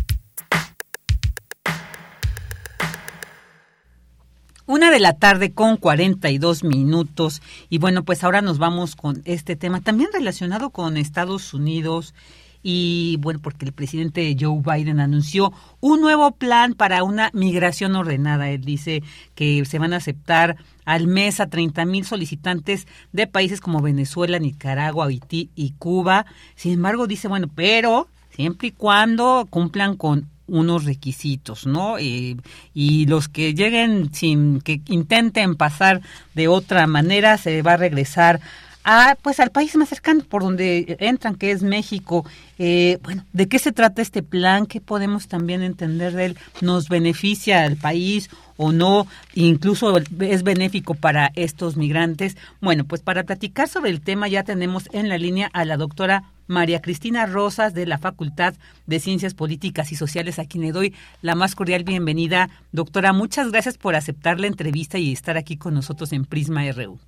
Una de la tarde con 42 minutos. Y bueno, pues ahora nos vamos con este tema, también relacionado con Estados Unidos. Y bueno, porque el presidente Joe Biden anunció un nuevo plan para una migración ordenada. Él dice que se van a aceptar al mes a 30 mil solicitantes de países como Venezuela, Nicaragua, Haití y Cuba. Sin embargo, dice, bueno, pero siempre y cuando cumplan con unos requisitos, ¿no? y los que lleguen sin que intenten pasar de otra manera se va a regresar a, pues al país más cercano por donde entran, que es México. Eh, bueno, ¿de qué se trata este plan? ¿Qué podemos también entender de él? ¿Nos beneficia al país o no? Incluso es benéfico para estos migrantes. Bueno, pues para platicar sobre el tema ya tenemos en la línea a la doctora María Cristina Rosas de la Facultad de Ciencias Políticas y Sociales, a quien le doy la más cordial bienvenida. Doctora, muchas gracias por aceptar la entrevista y estar aquí con nosotros en Prisma RU.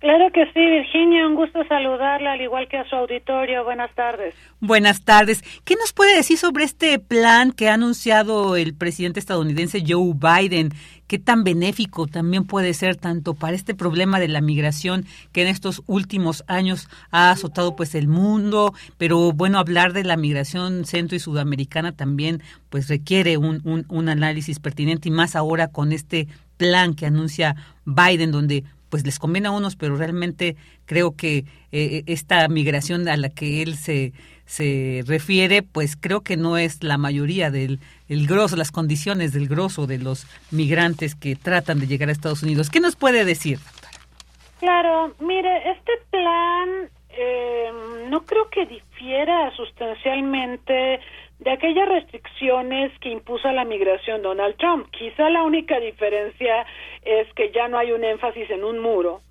Claro que sí, Virginia, un gusto saludarla, al igual que a su auditorio. Buenas tardes. Buenas tardes. ¿Qué nos puede decir sobre este plan que ha anunciado el presidente estadounidense Joe Biden? ¿Qué tan benéfico también puede ser tanto para este problema de la migración que en estos últimos años ha azotado pues el mundo? Pero bueno, hablar de la migración centro y sudamericana también pues requiere un, un, un análisis pertinente y más ahora con este plan que anuncia Biden donde pues les conviene a unos, pero realmente creo que eh, esta migración a la que él se, se refiere, pues creo que no es la mayoría del el grosso, las condiciones del grosso de los migrantes que tratan de llegar a Estados Unidos. ¿Qué nos puede decir, doctora? Claro, mire, este plan eh, no creo que difiera sustancialmente de aquellas restricciones que impuso la migración Donald Trump. Quizá la única diferencia es que ya no hay un énfasis en un muro.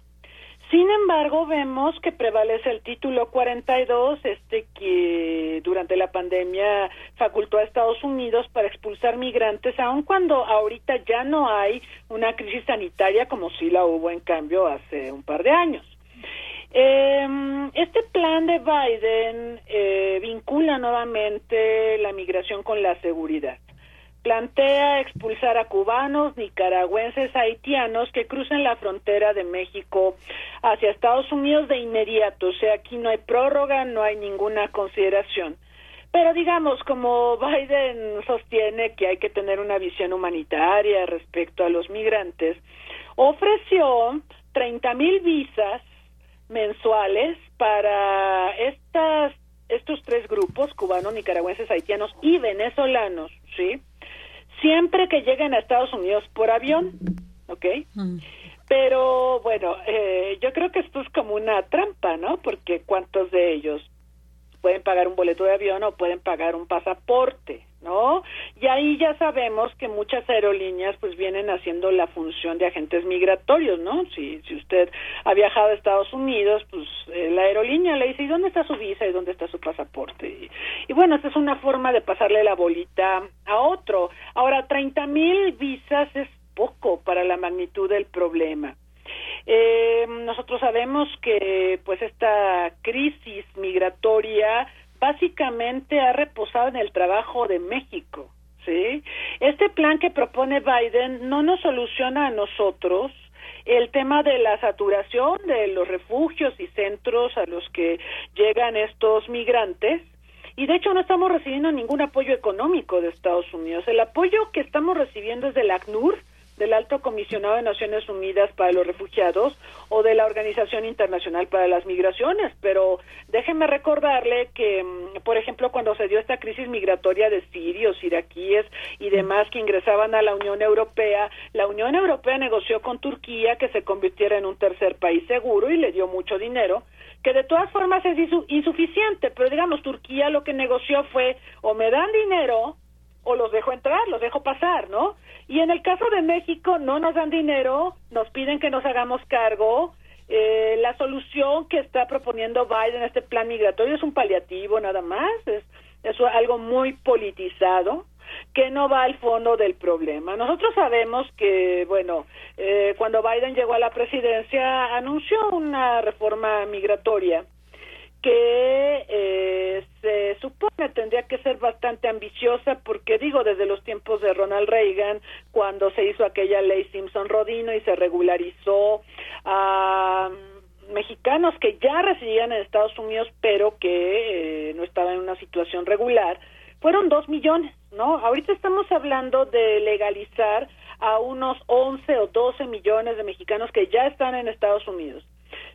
Sin embargo, vemos que prevalece el título 42, este que durante la pandemia facultó a Estados Unidos para expulsar migrantes, aun cuando ahorita ya no hay una crisis sanitaria como sí la hubo en cambio hace un par de años. Eh, este plan de Biden eh, vincula nuevamente la migración con la seguridad. Plantea expulsar a cubanos, nicaragüenses, haitianos que crucen la frontera de México hacia Estados Unidos de inmediato. O sea, aquí no hay prórroga, no hay ninguna consideración. Pero digamos, como Biden sostiene que hay que tener una visión humanitaria respecto a los migrantes, ofreció 30 mil visas mensuales para estas estos tres grupos, cubanos, nicaragüenses, haitianos y venezolanos, ¿sí? Siempre que lleguen a Estados Unidos por avión, ¿ok? Mm. Pero bueno, eh, yo creo que esto es como una trampa, ¿no? Porque ¿cuántos de ellos pueden pagar un boleto de avión o pueden pagar un pasaporte, ¿no? Y ahí ya sabemos que muchas aerolíneas pues vienen haciendo la función de agentes migratorios, ¿no? Si, si usted ha viajado a Estados Unidos, pues eh, la aerolínea le dice, ¿y dónde está su visa y dónde está su pasaporte? Y, bueno, esta es una forma de pasarle la bolita a otro. Ahora, 30 mil visas es poco para la magnitud del problema. Eh, nosotros sabemos que pues esta crisis migratoria básicamente ha reposado en el trabajo de México, ¿sí? Este plan que propone Biden no nos soluciona a nosotros el tema de la saturación de los refugios y centros a los que llegan estos migrantes, y de hecho no estamos recibiendo ningún apoyo económico de Estados Unidos. El apoyo que estamos recibiendo es del ACNUR, del Alto Comisionado de Naciones Unidas para los Refugiados o de la Organización Internacional para las Migraciones, pero déjenme recordarle que, mm, por ejemplo, cuando se dio esta crisis migratoria de sirios, iraquíes y demás que ingresaban a la Unión Europea, la Unión Europea negoció con Turquía que se convirtiera en un tercer país seguro y le dio mucho dinero, que de todas formas es insuficiente, pero digamos, Turquía lo que negoció fue o me dan dinero o los dejo entrar, los dejo pasar, ¿no? Y en el caso de México no nos dan dinero, nos piden que nos hagamos cargo. Eh, la solución que está proponiendo Biden, este plan migratorio, es un paliativo nada más, es, algo muy politizado que no va al fondo del problema. Nosotros sabemos que, bueno, eh, cuando Biden llegó a la presidencia anunció una reforma migratoria que eh, se supone tendría que ser bastante ambiciosa porque digo desde los tiempos de Ronald Reagan cuando se hizo aquella ley Simpson-Rodino y se regularizó a mexicanos que ya residían en Estados Unidos pero que eh, no estaban en una situación regular fueron dos millones, ¿no? Ahorita estamos hablando de legalizar a unos 11 o 12 millones de mexicanos que ya están en Estados Unidos.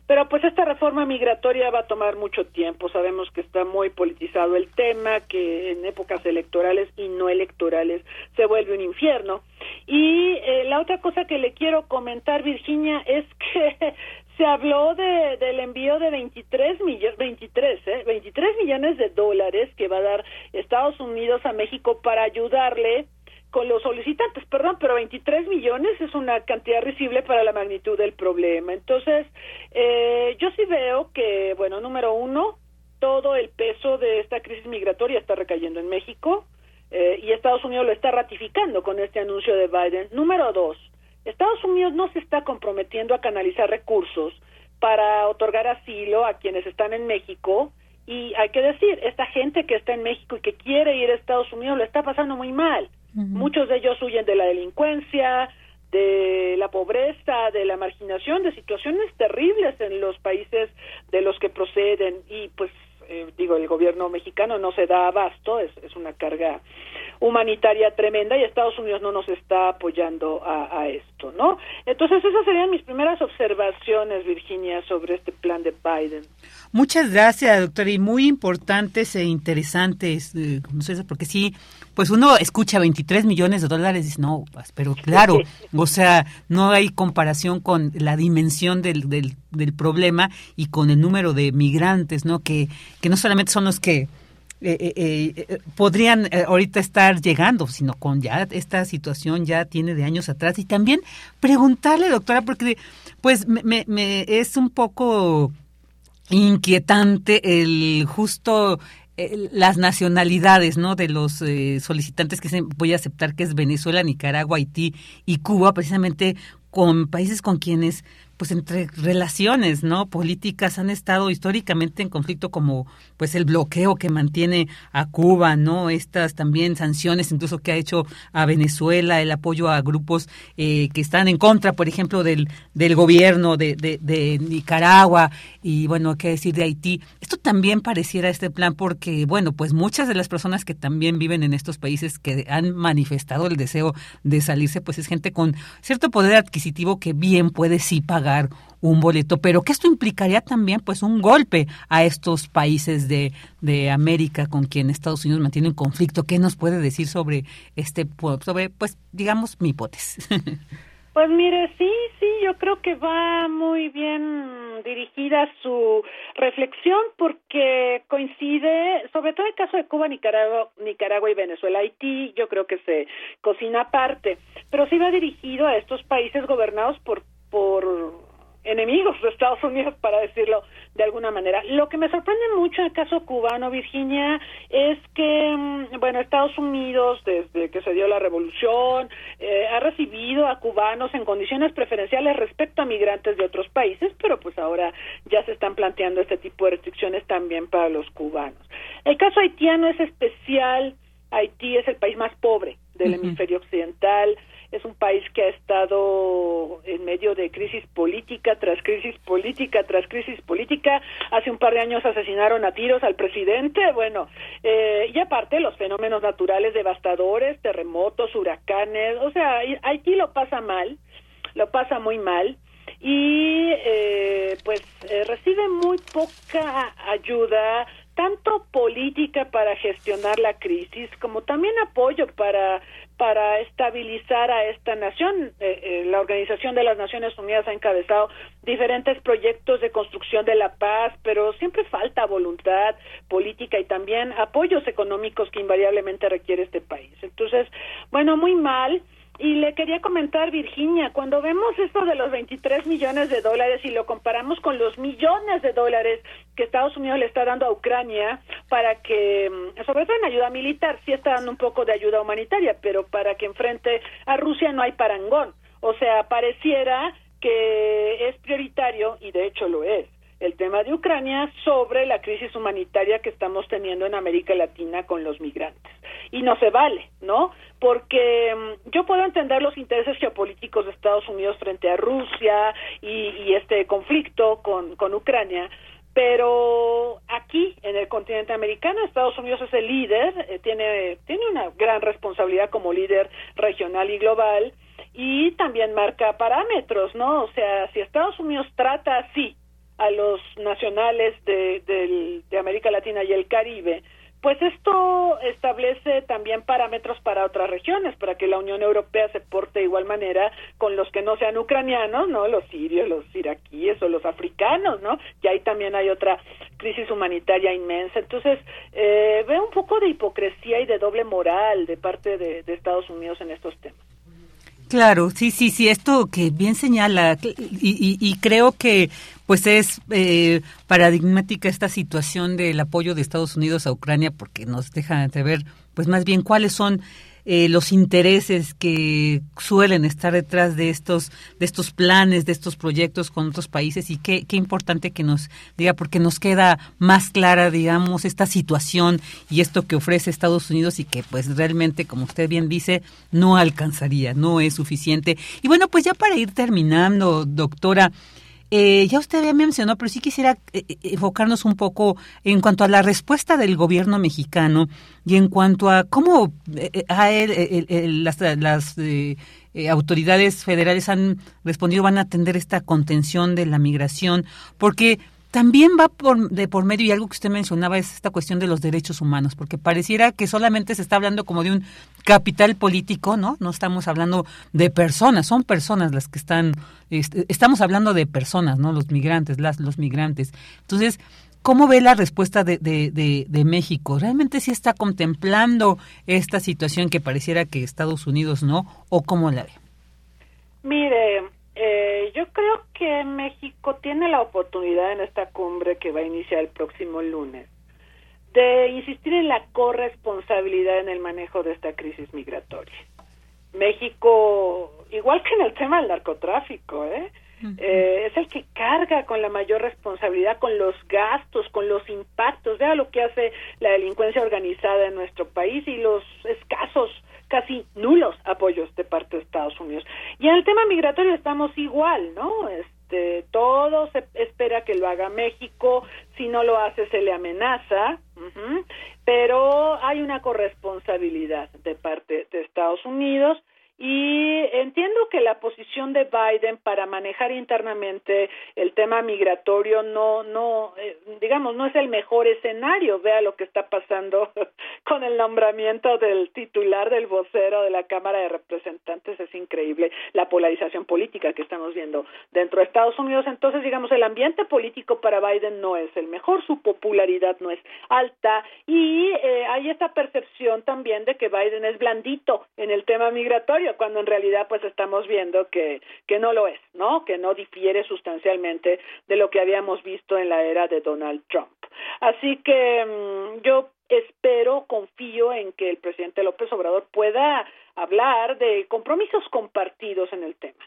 Pero pues esta reforma migratoria va a tomar mucho tiempo. Sabemos que está muy politizado el tema, que en épocas electorales y no electorales se vuelve un infierno. Y eh, la otra cosa que le quiero comentar, Virginia, es que se habló de, del envío de 23 millones, 23, ¿eh? 23 millones de dólares que va a dar Estados Unidos a México para ayudarle con los solicitantes, perdón, pero 23 millones es una cantidad risible para la magnitud del problema. Entonces, eh, yo sí veo que, bueno, número uno, todo el peso de esta crisis migratoria está recayendo en México eh, y Estados Unidos lo está ratificando con este anuncio de Biden. Número dos, Estados Unidos no se está comprometiendo a canalizar recursos para otorgar asilo a quienes están en México y hay que decir, esta gente que está en México y que quiere ir a Estados Unidos lo está pasando muy mal. Muchos de ellos huyen de la delincuencia, de la pobreza, de la marginación, de situaciones terribles en los países de los que proceden y pues eh, digo, el gobierno mexicano no se da abasto, es, es una carga humanitaria tremenda y Estados Unidos no nos está apoyando a, a, esto, ¿no? Entonces esas serían mis primeras observaciones, Virginia, sobre este plan de Biden. Muchas gracias, doctora, y muy importantes e interesantes, eh, porque sí, pues uno escucha 23 millones de dólares y dice, no, pues, pero claro, o sea, no hay comparación con la dimensión del, del, del problema y con el número de migrantes, ¿no? Que, que no solamente son los que eh, eh, eh, podrían ahorita estar llegando, sino con ya esta situación ya tiene de años atrás. Y también preguntarle, doctora, porque pues me, me es un poco inquietante el justo las nacionalidades no de los eh, solicitantes que se, voy a aceptar que es Venezuela, Nicaragua, Haití y Cuba, precisamente con países con quienes pues entre relaciones no políticas han estado históricamente en conflicto como pues el bloqueo que mantiene a Cuba no estas también sanciones incluso que ha hecho a Venezuela el apoyo a grupos eh, que están en contra por ejemplo del del gobierno de, de, de Nicaragua y bueno qué decir de Haití. Esto también pareciera este plan porque bueno pues muchas de las personas que también viven en estos países que han manifestado el deseo de salirse pues es gente con cierto poder adquisitivo que bien puede sí pagar un boleto, pero que esto implicaría también pues un golpe a estos países de, de América con quien Estados Unidos mantiene un conflicto. ¿Qué nos puede decir sobre este sobre pues digamos mi hipótesis? Pues mire, sí, sí, yo creo que va muy bien dirigida su reflexión porque coincide, sobre todo en el caso de Cuba, Nicaragua, Nicaragua y Venezuela, Haití, yo creo que se cocina aparte, pero sí va dirigido a estos países gobernados por por enemigos de Estados Unidos, para decirlo de alguna manera. Lo que me sorprende mucho en el caso cubano, Virginia, es que, mm, bueno, Estados Unidos, desde que se dio la revolución, eh, ha recibido a cubanos en condiciones preferenciales respecto a migrantes de otros países, pero pues ahora ya se están planteando este tipo de restricciones también para los cubanos. El caso haitiano es especial. Haití es el país más pobre del hemisferio occidental es un país que ha estado en medio de crisis política tras crisis política tras crisis política. Hace un par de años asesinaron a tiros al presidente, bueno, eh, y aparte los fenómenos naturales devastadores, terremotos, huracanes, o sea, Haití lo pasa mal, lo pasa muy mal y eh, pues eh, recibe muy poca ayuda tanto política para gestionar la crisis como también apoyo para para estabilizar a esta nación. Eh, eh, la Organización de las Naciones Unidas ha encabezado diferentes proyectos de construcción de la paz, pero siempre falta voluntad política y también apoyos económicos que invariablemente requiere este país. Entonces, bueno, muy mal. Y le quería comentar, Virginia, cuando vemos esto de los 23 millones de dólares y lo comparamos con los millones de dólares que Estados Unidos le está dando a Ucrania para que, mm, sobre todo en ayuda militar, sí está dando un poco de ayuda humanitaria, pero para que enfrente a Rusia no hay parangón. O sea, pareciera que es prioritario, y de hecho lo es, el tema de Ucrania sobre la crisis humanitaria que estamos teniendo en América Latina con los migrantes. Y no se vale, ¿no? Porque mm, yo puedo entender los intereses geopolíticos de Estados Unidos frente a Rusia y, este conflicto con, con Ucrania, pero aquí en el continente americano Estados Unidos es el líder, eh, tiene, tiene una gran responsabilidad como líder regional y global y también marca parámetros, ¿no? O sea, si Estados Unidos trata así a los nacionales de, de América Latina y el Caribe, pues esto establece también parámetros para otras regiones, para que la Unión Europea se porte de igual manera con los que no sean ucranianos, ¿no? Los sirios, los iraquíes o los africanos, ¿no? Y ahí también hay otra crisis humanitaria inmensa. Entonces, eh, veo un poco de hipocresía y de doble moral de parte de Estados Unidos en estos temas. Claro, sí, sí, sí, esto que bien señala y, creo que pues es eh, paradigmática esta situación del apoyo de Estados Unidos a Ucrania porque nos deja de ver pues más bien cuáles son eh, los intereses que suelen estar detrás de estos, de estos planes, de estos proyectos con otros países y qué, qué importante que nos diga, porque nos queda más clara, digamos, esta situación y esto que ofrece Estados Unidos y que pues realmente, como usted bien dice, no alcanzaría, no es suficiente. Y bueno, pues ya para ir terminando, doctora, eh, ya usted mencionado, pero sí quisiera eh, eh, enfocarnos un poco en cuanto a la respuesta del gobierno mexicano y en cuanto a cómo a las, las autoridades federales han respondido, van a atender esta contención de la migración, porque también va por, de por medio, y algo que usted mencionaba, es esta cuestión de los derechos humanos, porque pareciera que solamente se está hablando como de un capital político, ¿no? No estamos hablando de personas, son personas las que están, este, estamos hablando de personas, ¿no? Los migrantes, las, los migrantes. Entonces, ¿cómo ve la respuesta de, de, de México? ¿Realmente sí está contemplando esta situación que pareciera que Estados Unidos no? ¿O cómo la ve? Mire, eh, yo creo que México tiene la oportunidad en esta cumbre que va a iniciar el próximo lunes de insistir en la corresponsabilidad en el manejo de esta crisis migratoria. México, igual que en el tema del narcotráfico, ¿eh? eh, es el que carga con la mayor responsabilidad, con los gastos, con los impactos. Vea lo que hace la delincuencia organizada en nuestro país y los escasos casi nulos apoyos de parte de Estados Unidos. Y en el tema migratorio estamos igual, ¿no? Este, todo se espera que lo haga México, si no lo hace se le amenaza, pero hay una corresponsabilidad de parte de Estados Unidos y entiendo que la posición de Biden para manejar internamente el tema migratorio no, no, eh, digamos, no es el mejor escenario. Vea lo que está pasando con el nombramiento del titular del vocero de la Cámara de Representantes. Es increíble la polarización política que estamos viendo dentro de Estados Unidos. Entonces, digamos, el ambiente político para Biden no es el mejor, su popularidad no es alta y eh, hay esta percepción también de que Biden es blandito en el tema migratorio cuando en realidad pues estamos viendo que, que no lo es, ¿no? Que no difiere sustancialmente de lo que habíamos visto en la era de Donald Trump. Así que mm, yo espero, confío en que el presidente López Obrador pueda hablar de compromisos compartidos en el tema.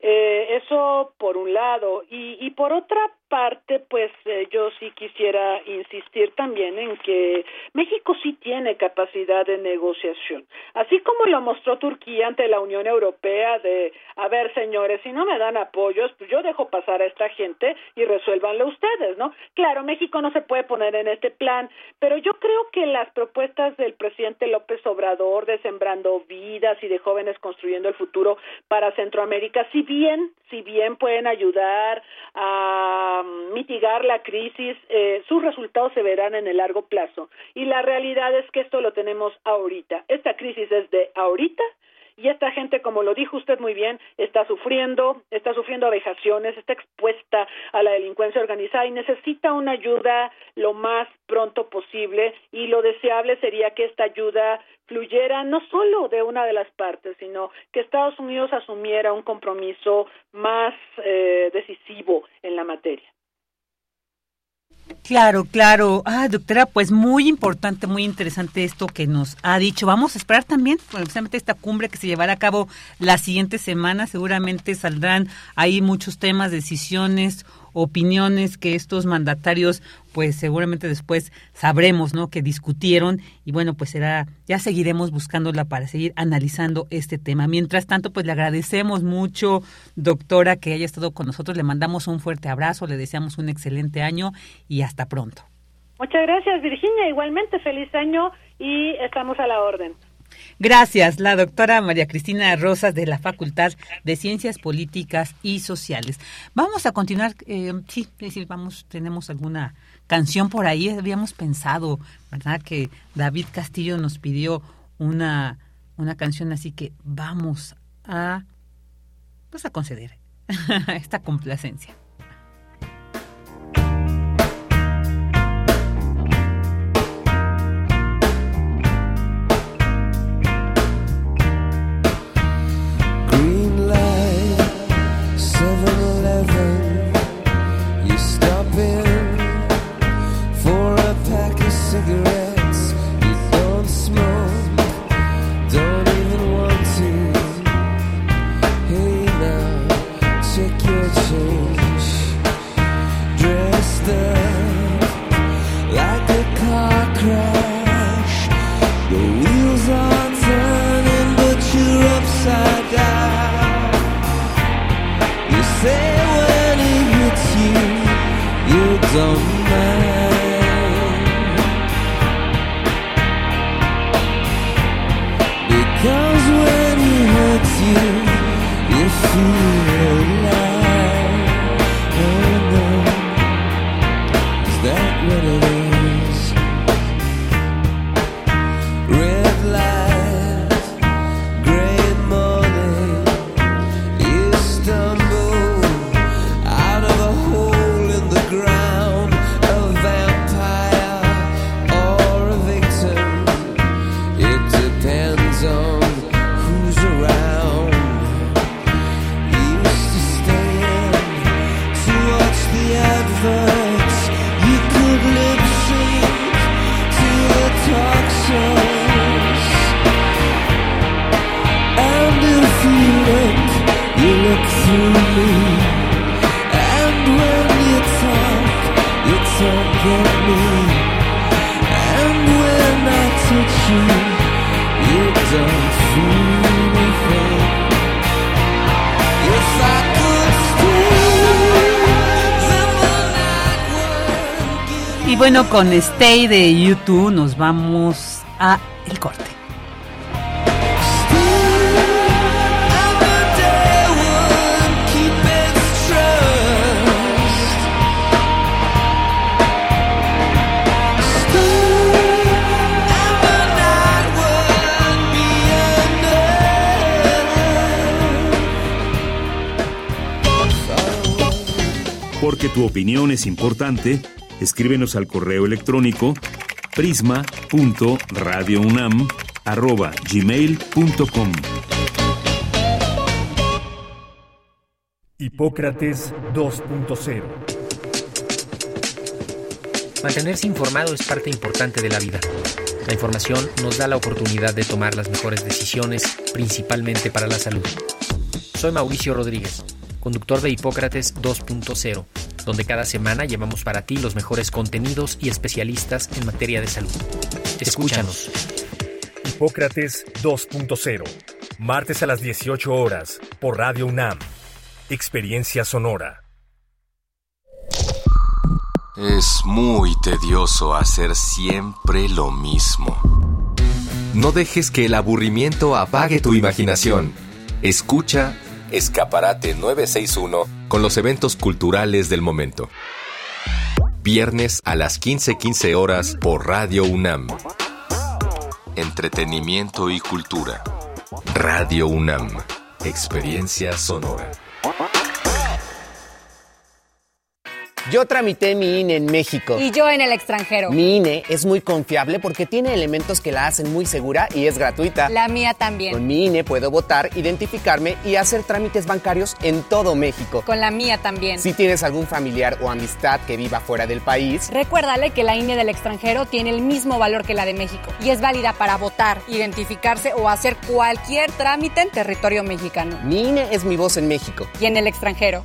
Eh, eso por un lado. Y, y por otra parte, pues eh, yo sí quisiera insistir también en que México sí tiene capacidad de negociación, así como lo mostró Turquía ante la Unión Europea de, a ver, señores, si no me dan apoyos, pues yo dejo pasar a esta gente y resuélvanlo ustedes, ¿no? Claro, México no se puede poner en este plan, pero yo creo que las propuestas del presidente López Obrador de Sembrando Vidas y de Jóvenes Construyendo el Futuro para Centroamérica, si bien, si bien pueden ayudar a mitigar la crisis, eh, sus resultados se verán en el largo plazo. Y la realidad es que esto lo tenemos ahorita. Esta crisis es de ahorita y esta gente, como lo dijo usted muy bien, está sufriendo, está sufriendo vejaciones, está expuesta a la delincuencia organizada y necesita una ayuda lo más pronto posible y lo deseable sería que esta ayuda fluyera no solo de una de las partes, sino que Estados Unidos asumiera un compromiso más eh, decisivo en la materia. Claro, claro. Ah, doctora, pues muy importante, muy interesante esto que nos ha dicho. Vamos a esperar también, precisamente esta cumbre que se llevará a cabo la siguiente semana. Seguramente saldrán ahí muchos temas, decisiones opiniones que estos mandatarios pues seguramente después sabremos, ¿no? Que discutieron y bueno, pues será, ya seguiremos buscándola para seguir analizando este tema. Mientras tanto, pues le agradecemos mucho, doctora, que haya estado con nosotros, le mandamos un fuerte abrazo, le deseamos un excelente año y hasta pronto. Muchas gracias, Virginia. Igualmente, feliz año y estamos a la orden. Gracias, la doctora María Cristina Rosas de la Facultad de Ciencias Políticas y Sociales. Vamos a continuar, eh, sí, decir, vamos, tenemos alguna canción por ahí, habíamos pensado, ¿verdad? Que David Castillo nos pidió una, una canción, así que vamos a, pues a conceder esta complacencia. Con Stay de YouTube nos vamos a el corte. Porque tu opinión es importante Escríbenos al correo electrónico prisma.radiounam@gmail.com. Hipócrates 2.0 Mantenerse informado es parte importante de la vida. La información nos da la oportunidad de tomar las mejores decisiones, principalmente para la salud. Soy Mauricio Rodríguez, conductor de Hipócrates 2.0 donde cada semana llevamos para ti los mejores contenidos y especialistas en materia de salud. Escúchanos. Hipócrates 2.0, martes a las 18 horas, por Radio UNAM. Experiencia sonora. Es muy tedioso hacer siempre lo mismo. No dejes que el aburrimiento apague tu imaginación. Escucha Escaparate 961 con los eventos culturales del momento. Viernes a las 15:15 horas por Radio UNAM. Entretenimiento y cultura. Radio UNAM. Experiencia sonora. Yo tramité mi INE en México. Y yo en el extranjero. Mi INE es muy confiable porque tiene elementos que la hacen muy segura y es gratuita. La mía también. Con mi INE puedo votar, identificarme y hacer trámites bancarios en todo México. Con la mía también. Si tienes algún familiar o amistad que viva fuera del país, recuérdale que la INE del extranjero tiene el mismo valor que la de México y es válida para votar, identificarse o hacer cualquier trámite en territorio mexicano. Mi INE es mi voz en México. Y en el extranjero.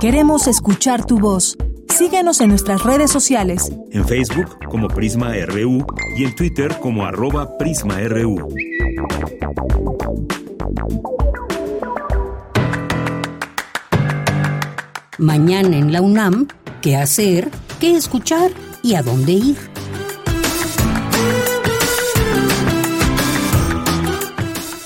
Queremos escuchar tu voz. Síguenos en nuestras redes sociales. En Facebook como Prisma RU y en Twitter como arroba PrismaRU. Mañana en la UNAM, ¿qué hacer? ¿Qué escuchar? ¿Y a dónde ir?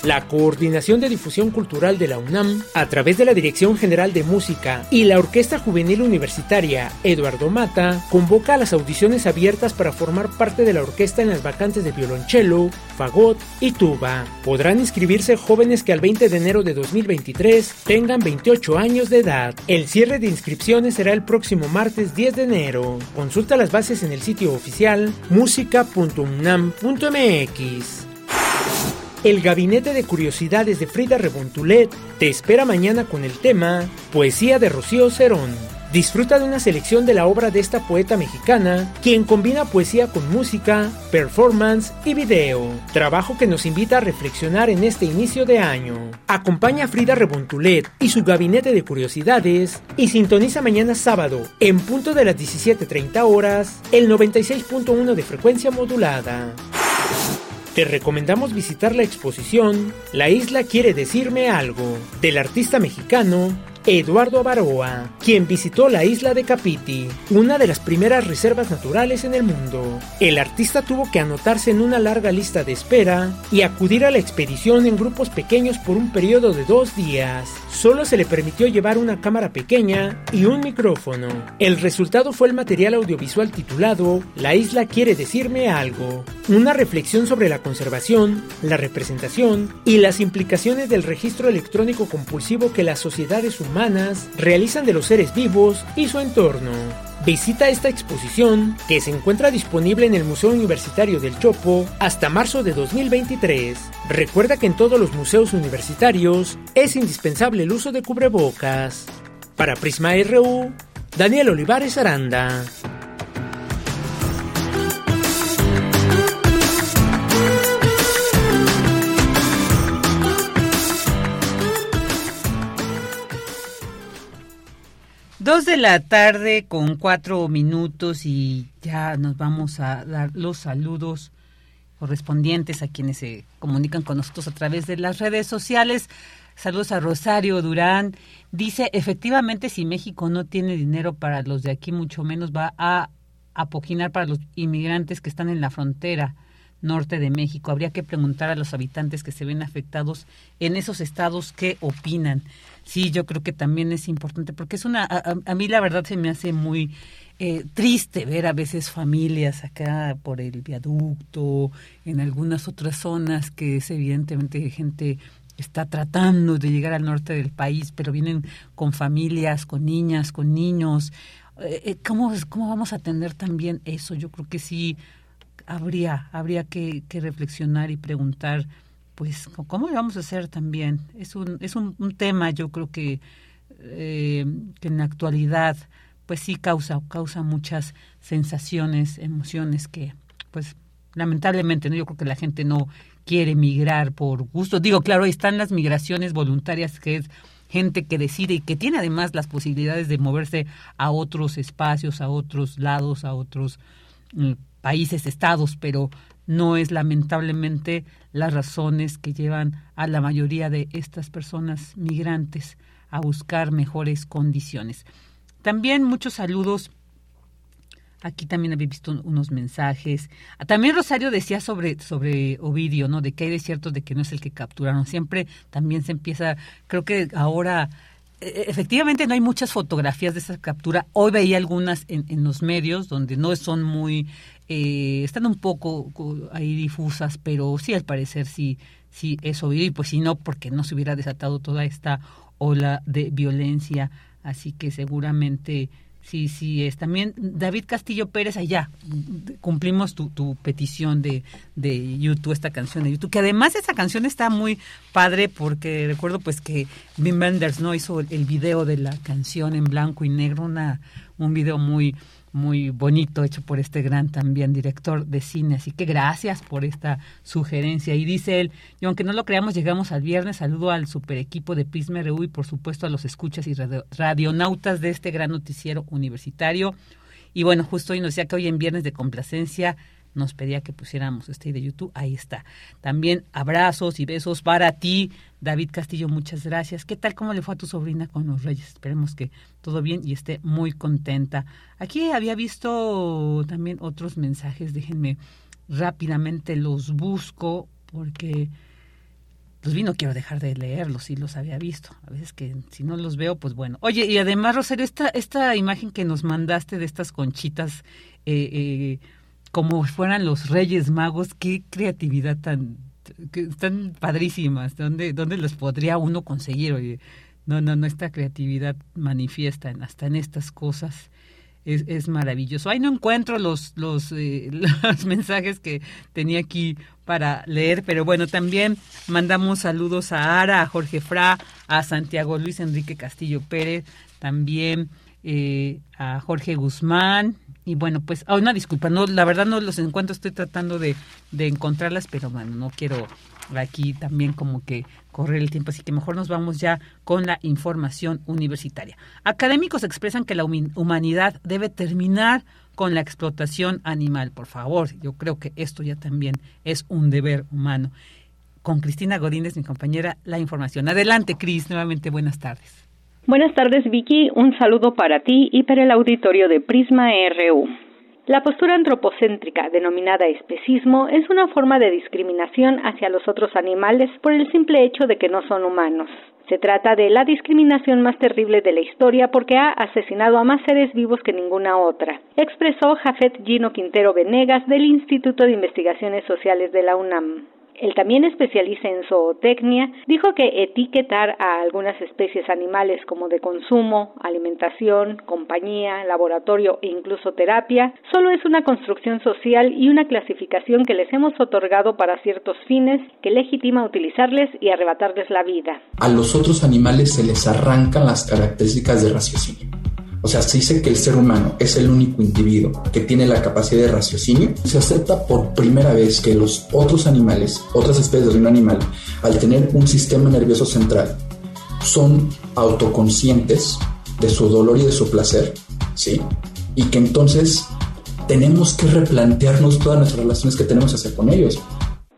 La Coordinación de Difusión Cultural de la UNAM, a través de la Dirección General de Música y la Orquesta Juvenil Universitaria Eduardo Mata, convoca a las audiciones abiertas para formar parte de la orquesta en las vacantes de violonchelo, fagot y tuba. Podrán inscribirse jóvenes que al 20 de enero de 2023 tengan 28 años de edad. El cierre de inscripciones será el próximo martes 10 de enero. Consulta las bases en el sitio oficial música.unam.mx. El Gabinete de Curiosidades de Frida Rebontulet te espera mañana con el tema Poesía de Rocío Cerón. Disfruta de una selección de la obra de esta poeta mexicana, quien combina poesía con música, performance y video, trabajo que nos invita a reflexionar en este inicio de año. Acompaña a Frida Rebontulet y su gabinete de curiosidades y sintoniza mañana sábado, en punto de las 17.30 horas, el 96.1 de frecuencia modulada. Te recomendamos visitar la exposición La isla quiere decirme algo, del artista mexicano Eduardo Avaroa, quien visitó la isla de Capiti, una de las primeras reservas naturales en el mundo. El artista tuvo que anotarse en una larga lista de espera y acudir a la expedición en grupos pequeños por un periodo de dos días. Solo se le permitió llevar una cámara pequeña y un micrófono. El resultado fue el material audiovisual titulado La isla quiere decirme algo, una reflexión sobre la conservación, la representación y las implicaciones del registro electrónico compulsivo que las sociedades humanas realizan de los seres vivos y su entorno. Visita esta exposición que se encuentra disponible en el Museo Universitario del Chopo hasta marzo de 2023. Recuerda que en todos los museos universitarios es indispensable el uso de cubrebocas. Para Prisma RU, Daniel Olivares Aranda. Dos de la tarde con cuatro minutos y ya nos vamos a dar los saludos correspondientes a quienes se comunican con nosotros a través de las redes sociales. Saludos a Rosario Durán. Dice, efectivamente, si México no tiene dinero para los de aquí, mucho menos va a apoquinar para los inmigrantes que están en la frontera norte de México. Habría que preguntar a los habitantes que se ven afectados en esos estados qué opinan. Sí, yo creo que también es importante porque es una, a, mí la verdad se me hace muy eh, triste ver a veces familias acá por el viaducto, en algunas otras zonas que es evidentemente gente está tratando de llegar al norte del país, pero vienen con familias, con niñas, con niños. Eh, eh, ¿cómo, ¿Cómo vamos a atender también eso? Yo creo que sí habría, habría que, reflexionar y preguntar, pues, ¿cómo lo vamos a hacer también? Es un, es un, tema, yo creo que, eh, que en la actualidad, pues sí causa, causa muchas sensaciones, emociones que, pues, lamentablemente, ¿no? Yo creo que la gente no quiere migrar por gusto. Digo, claro, ahí están las migraciones voluntarias, que es gente que decide y que tiene además las posibilidades de moverse a otros espacios, a otros lados, a otros mm, países, estados, pero no es lamentablemente las razones que llevan a la mayoría de estas personas migrantes a buscar mejores condiciones. También muchos saludos. Aquí también había visto unos mensajes. También Rosario decía sobre, sobre Ovidio, ¿no? De que hay desiertos de que no es el que capturaron. Siempre también se empieza, creo que ahora efectivamente no hay muchas fotografías de esa captura. Hoy veía algunas en, en los medios donde no son muy, eh, están un poco ahí difusas, pero sí al parecer sí, sí es obvio y pues si no, porque no se hubiera desatado toda esta ola de violencia. Así que seguramente Sí, sí, es también David Castillo Pérez, allá cumplimos tu, petición de, de YouTube, esta canción de YouTube, que además esa canción está muy padre porque recuerdo pues que Wim Wenders no hizo el, el video de la canción en blanco y negro, una, un video muy muy bonito hecho por este gran también director de cine. Así que gracias por esta sugerencia. Y dice él, y aunque no lo creamos, llegamos al viernes. Saludo al super equipo de Prisma y por supuesto a los escuchas y radionautas de este gran noticiero universitario. Y bueno, justo hoy nos decía que hoy en viernes de complacencia nos pedía que pusiéramos este de YouTube. Ahí está. También abrazos y besos para ti, David Castillo. Muchas gracias. ¿Qué tal? ¿Cómo le fue a tu sobrina con los Reyes? Esperemos que todo bien y esté muy contenta. Aquí había visto también otros mensajes. Déjenme rápidamente los busco porque pues vi, no quiero dejar de leerlos, sí los había visto. A veces que si no los veo, pues bueno. Oye, y además, Rosario, esta, esta imagen que nos mandaste de estas conchitas eh, eh, como fueran los Reyes Magos, qué creatividad tan, tan padrísimas, ¿dónde, ¿dónde los podría uno conseguir? Oye, no, no, no, esta creatividad manifiesta hasta en estas cosas. Es, es maravilloso. Ahí no encuentro los, los, eh, los mensajes que tenía aquí para leer, pero bueno, también mandamos saludos a Ara, a Jorge Fra, a Santiago Luis Enrique Castillo Pérez, también eh, a Jorge Guzmán, y bueno, pues, oh, una disculpa, no, la verdad no los encuentro, estoy tratando de, de encontrarlas, pero bueno, no quiero aquí también como que correr el tiempo, así que mejor nos vamos ya con la información universitaria. Académicos expresan que la humanidad debe terminar con la explotación animal, por favor, yo creo que esto ya también es un deber humano. Con Cristina Godínez, mi compañera, la información. Adelante, Cris, nuevamente buenas tardes. Buenas tardes, Vicky. Un saludo para ti y para el auditorio de Prisma RU. La postura antropocéntrica, denominada especismo, es una forma de discriminación hacia los otros animales por el simple hecho de que no son humanos. Se trata de la discriminación más terrible de la historia porque ha asesinado a más seres vivos que ninguna otra, expresó Jafet Gino Quintero Venegas del Instituto de Investigaciones Sociales de la UNAM el también especialista en zootecnia, dijo que etiquetar a algunas especies animales como de consumo, alimentación, compañía, laboratorio e incluso terapia solo es una construcción social y una clasificación que les hemos otorgado para ciertos fines que legitima utilizarles y arrebatarles la vida. A los otros animales se les arrancan las características de raciocinio o sea, se dice que el ser humano es el único individuo que tiene la capacidad de raciocinio. Se acepta por primera vez que los otros animales, otras especies de un animal, al tener un sistema nervioso central, son autoconscientes de su dolor y de su placer, ¿sí? Y que entonces tenemos que replantearnos todas nuestras relaciones que tenemos hacia con ellos.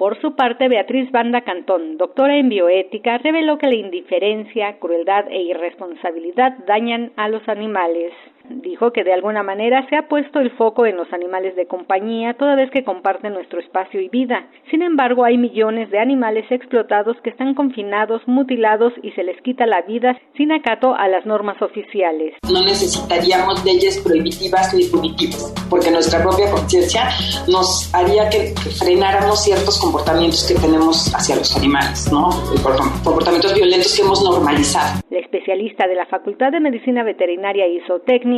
Por su parte, Beatriz Banda Cantón, doctora en bioética, reveló que la indiferencia, crueldad e irresponsabilidad dañan a los animales. Dijo que de alguna manera se ha puesto el foco en los animales de compañía toda vez que comparten nuestro espacio y vida. Sin embargo, hay millones de animales explotados que están confinados, mutilados y se les quita la vida sin acato a las normas oficiales. No necesitaríamos leyes prohibitivas ni punitivas, porque nuestra propia conciencia nos haría que, frenáramos ciertos comportamientos que tenemos hacia los animales, ¿no? Comportamientos violentos que hemos normalizado. La especialista de la Facultad de Medicina Veterinaria y Zootecnia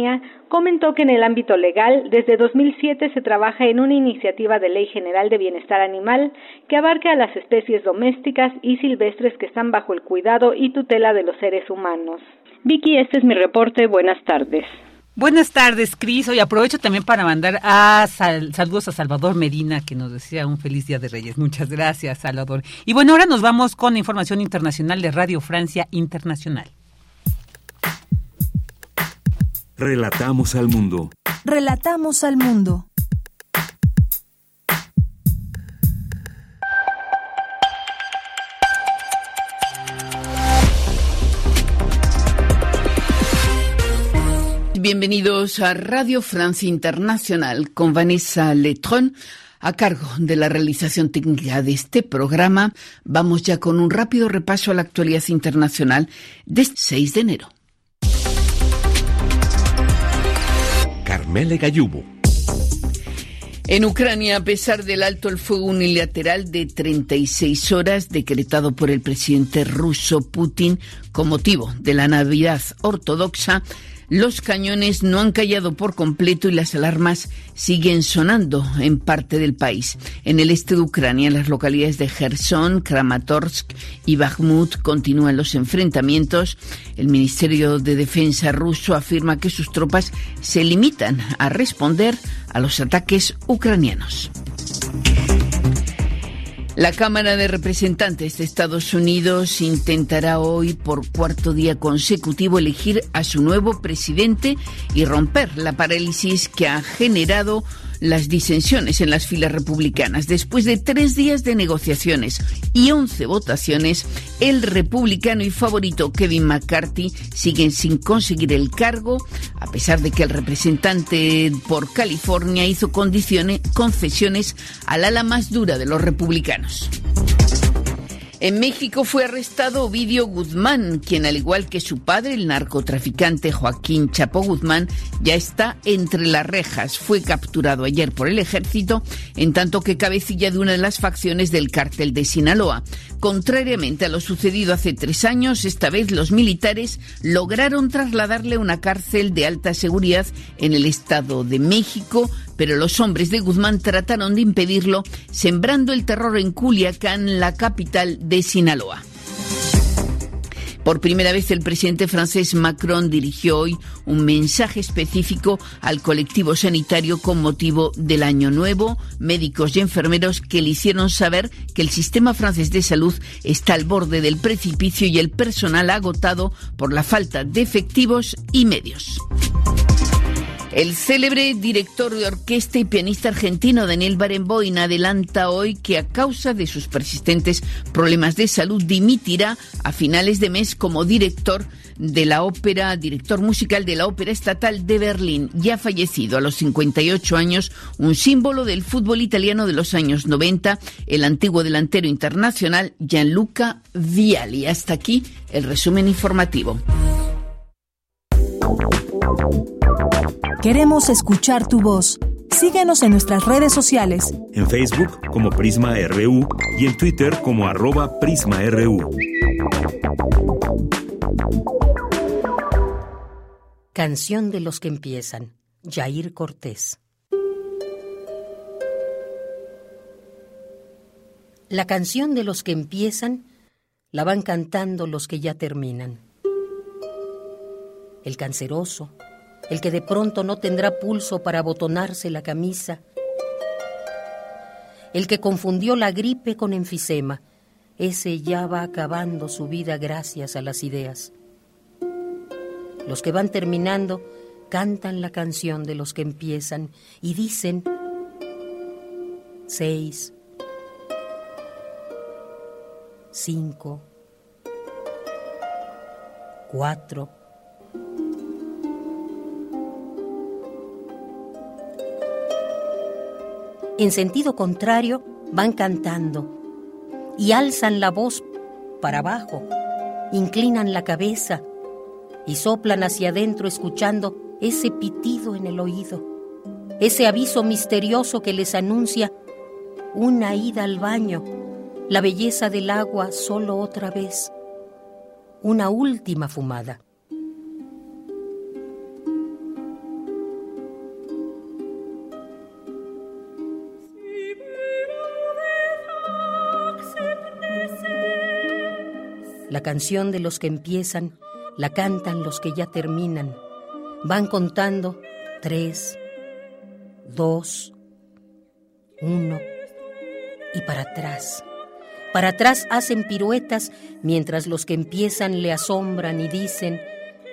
comentó que en el ámbito legal, desde 2007 se trabaja en una iniciativa de Ley General de Bienestar Animal que abarca a las especies domésticas y silvestres que están bajo el cuidado y tutela de los seres humanos. Vicky, este es mi reporte. Buenas tardes. Buenas tardes, Cris. Hoy aprovecho también para mandar a saludos a Salvador Medina, que nos decía un feliz Día de Reyes. Muchas gracias, Salvador. Y bueno, ahora nos vamos con información internacional de Radio Francia Internacional. Relatamos al mundo. Relatamos al mundo. Bienvenidos a Radio Francia Internacional con Vanessa Letron. A cargo de la realización técnica de este programa, vamos ya con un rápido repaso a la actualidad internacional de 6 de enero. Carmele Gallubo. En Ucrania, a pesar del alto el fuego unilateral de 36 horas decretado por el presidente ruso Putin con motivo de la Navidad ortodoxa, los cañones no han callado por completo y las alarmas siguen sonando en parte del país. En el este de Ucrania, en las localidades de Gerson, Kramatorsk y Bakhmut continúan los enfrentamientos. El Ministerio de Defensa ruso afirma que sus tropas se limitan a responder a los ataques ucranianos. La Cámara de Representantes de Estados Unidos intentará hoy por cuarto día consecutivo elegir a su nuevo presidente y romper la parálisis que ha generado las disensiones en las filas republicanas. Después de tres días de negociaciones y once votaciones, el republicano y favorito Kevin McCarthy sigue sin conseguir el cargo, a pesar de que el representante por California hizo condiciones, concesiones al ala más dura de los republicanos. En México fue arrestado Ovidio Guzmán, quien al igual que su padre, el narcotraficante Joaquín Chapo Guzmán, ya está entre las rejas. Fue capturado ayer por el ejército, en tanto que cabecilla de una de las facciones del cártel de Sinaloa. Contrariamente a lo sucedido hace tres años, esta vez los militares lograron trasladarle a una cárcel de alta seguridad en el Estado de México, pero los hombres de Guzmán trataron de impedirlo, sembrando el terror en Culiacán, la capital de Sinaloa. Por primera vez el presidente francés Macron dirigió hoy un mensaje específico al colectivo sanitario con motivo del Año Nuevo, médicos y enfermeros que le hicieron saber que el sistema francés de salud está al borde del precipicio y el personal agotado por la falta de efectivos y medios. El célebre director de orquesta y pianista argentino Daniel Barenboim adelanta hoy que a causa de sus persistentes problemas de salud dimitirá a finales de mes como director de la ópera, director musical de la Ópera Estatal de Berlín, ya fallecido a los 58 años, un símbolo del fútbol italiano de los años 90, el antiguo delantero internacional Gianluca Vialli. Hasta aquí el resumen informativo. Queremos escuchar tu voz. Síguenos en nuestras redes sociales. En Facebook como Prisma RU y en Twitter como arroba PrismaRU. Canción de los que empiezan. Jair Cortés. La canción de los que empiezan la van cantando los que ya terminan. El canceroso, el que de pronto no tendrá pulso para abotonarse la camisa, el que confundió la gripe con enfisema, ese ya va acabando su vida gracias a las ideas. Los que van terminando cantan la canción de los que empiezan y dicen seis, cinco, cuatro, en sentido contrario, van cantando y alzan la voz para abajo, inclinan la cabeza y soplan hacia adentro escuchando ese pitido en el oído, ese aviso misterioso que les anuncia una ida al baño, la belleza del agua solo otra vez, una última fumada. La canción de los que empiezan la cantan los que ya terminan. Van contando tres, dos, uno y para atrás. Para atrás hacen piruetas mientras los que empiezan le asombran y dicen,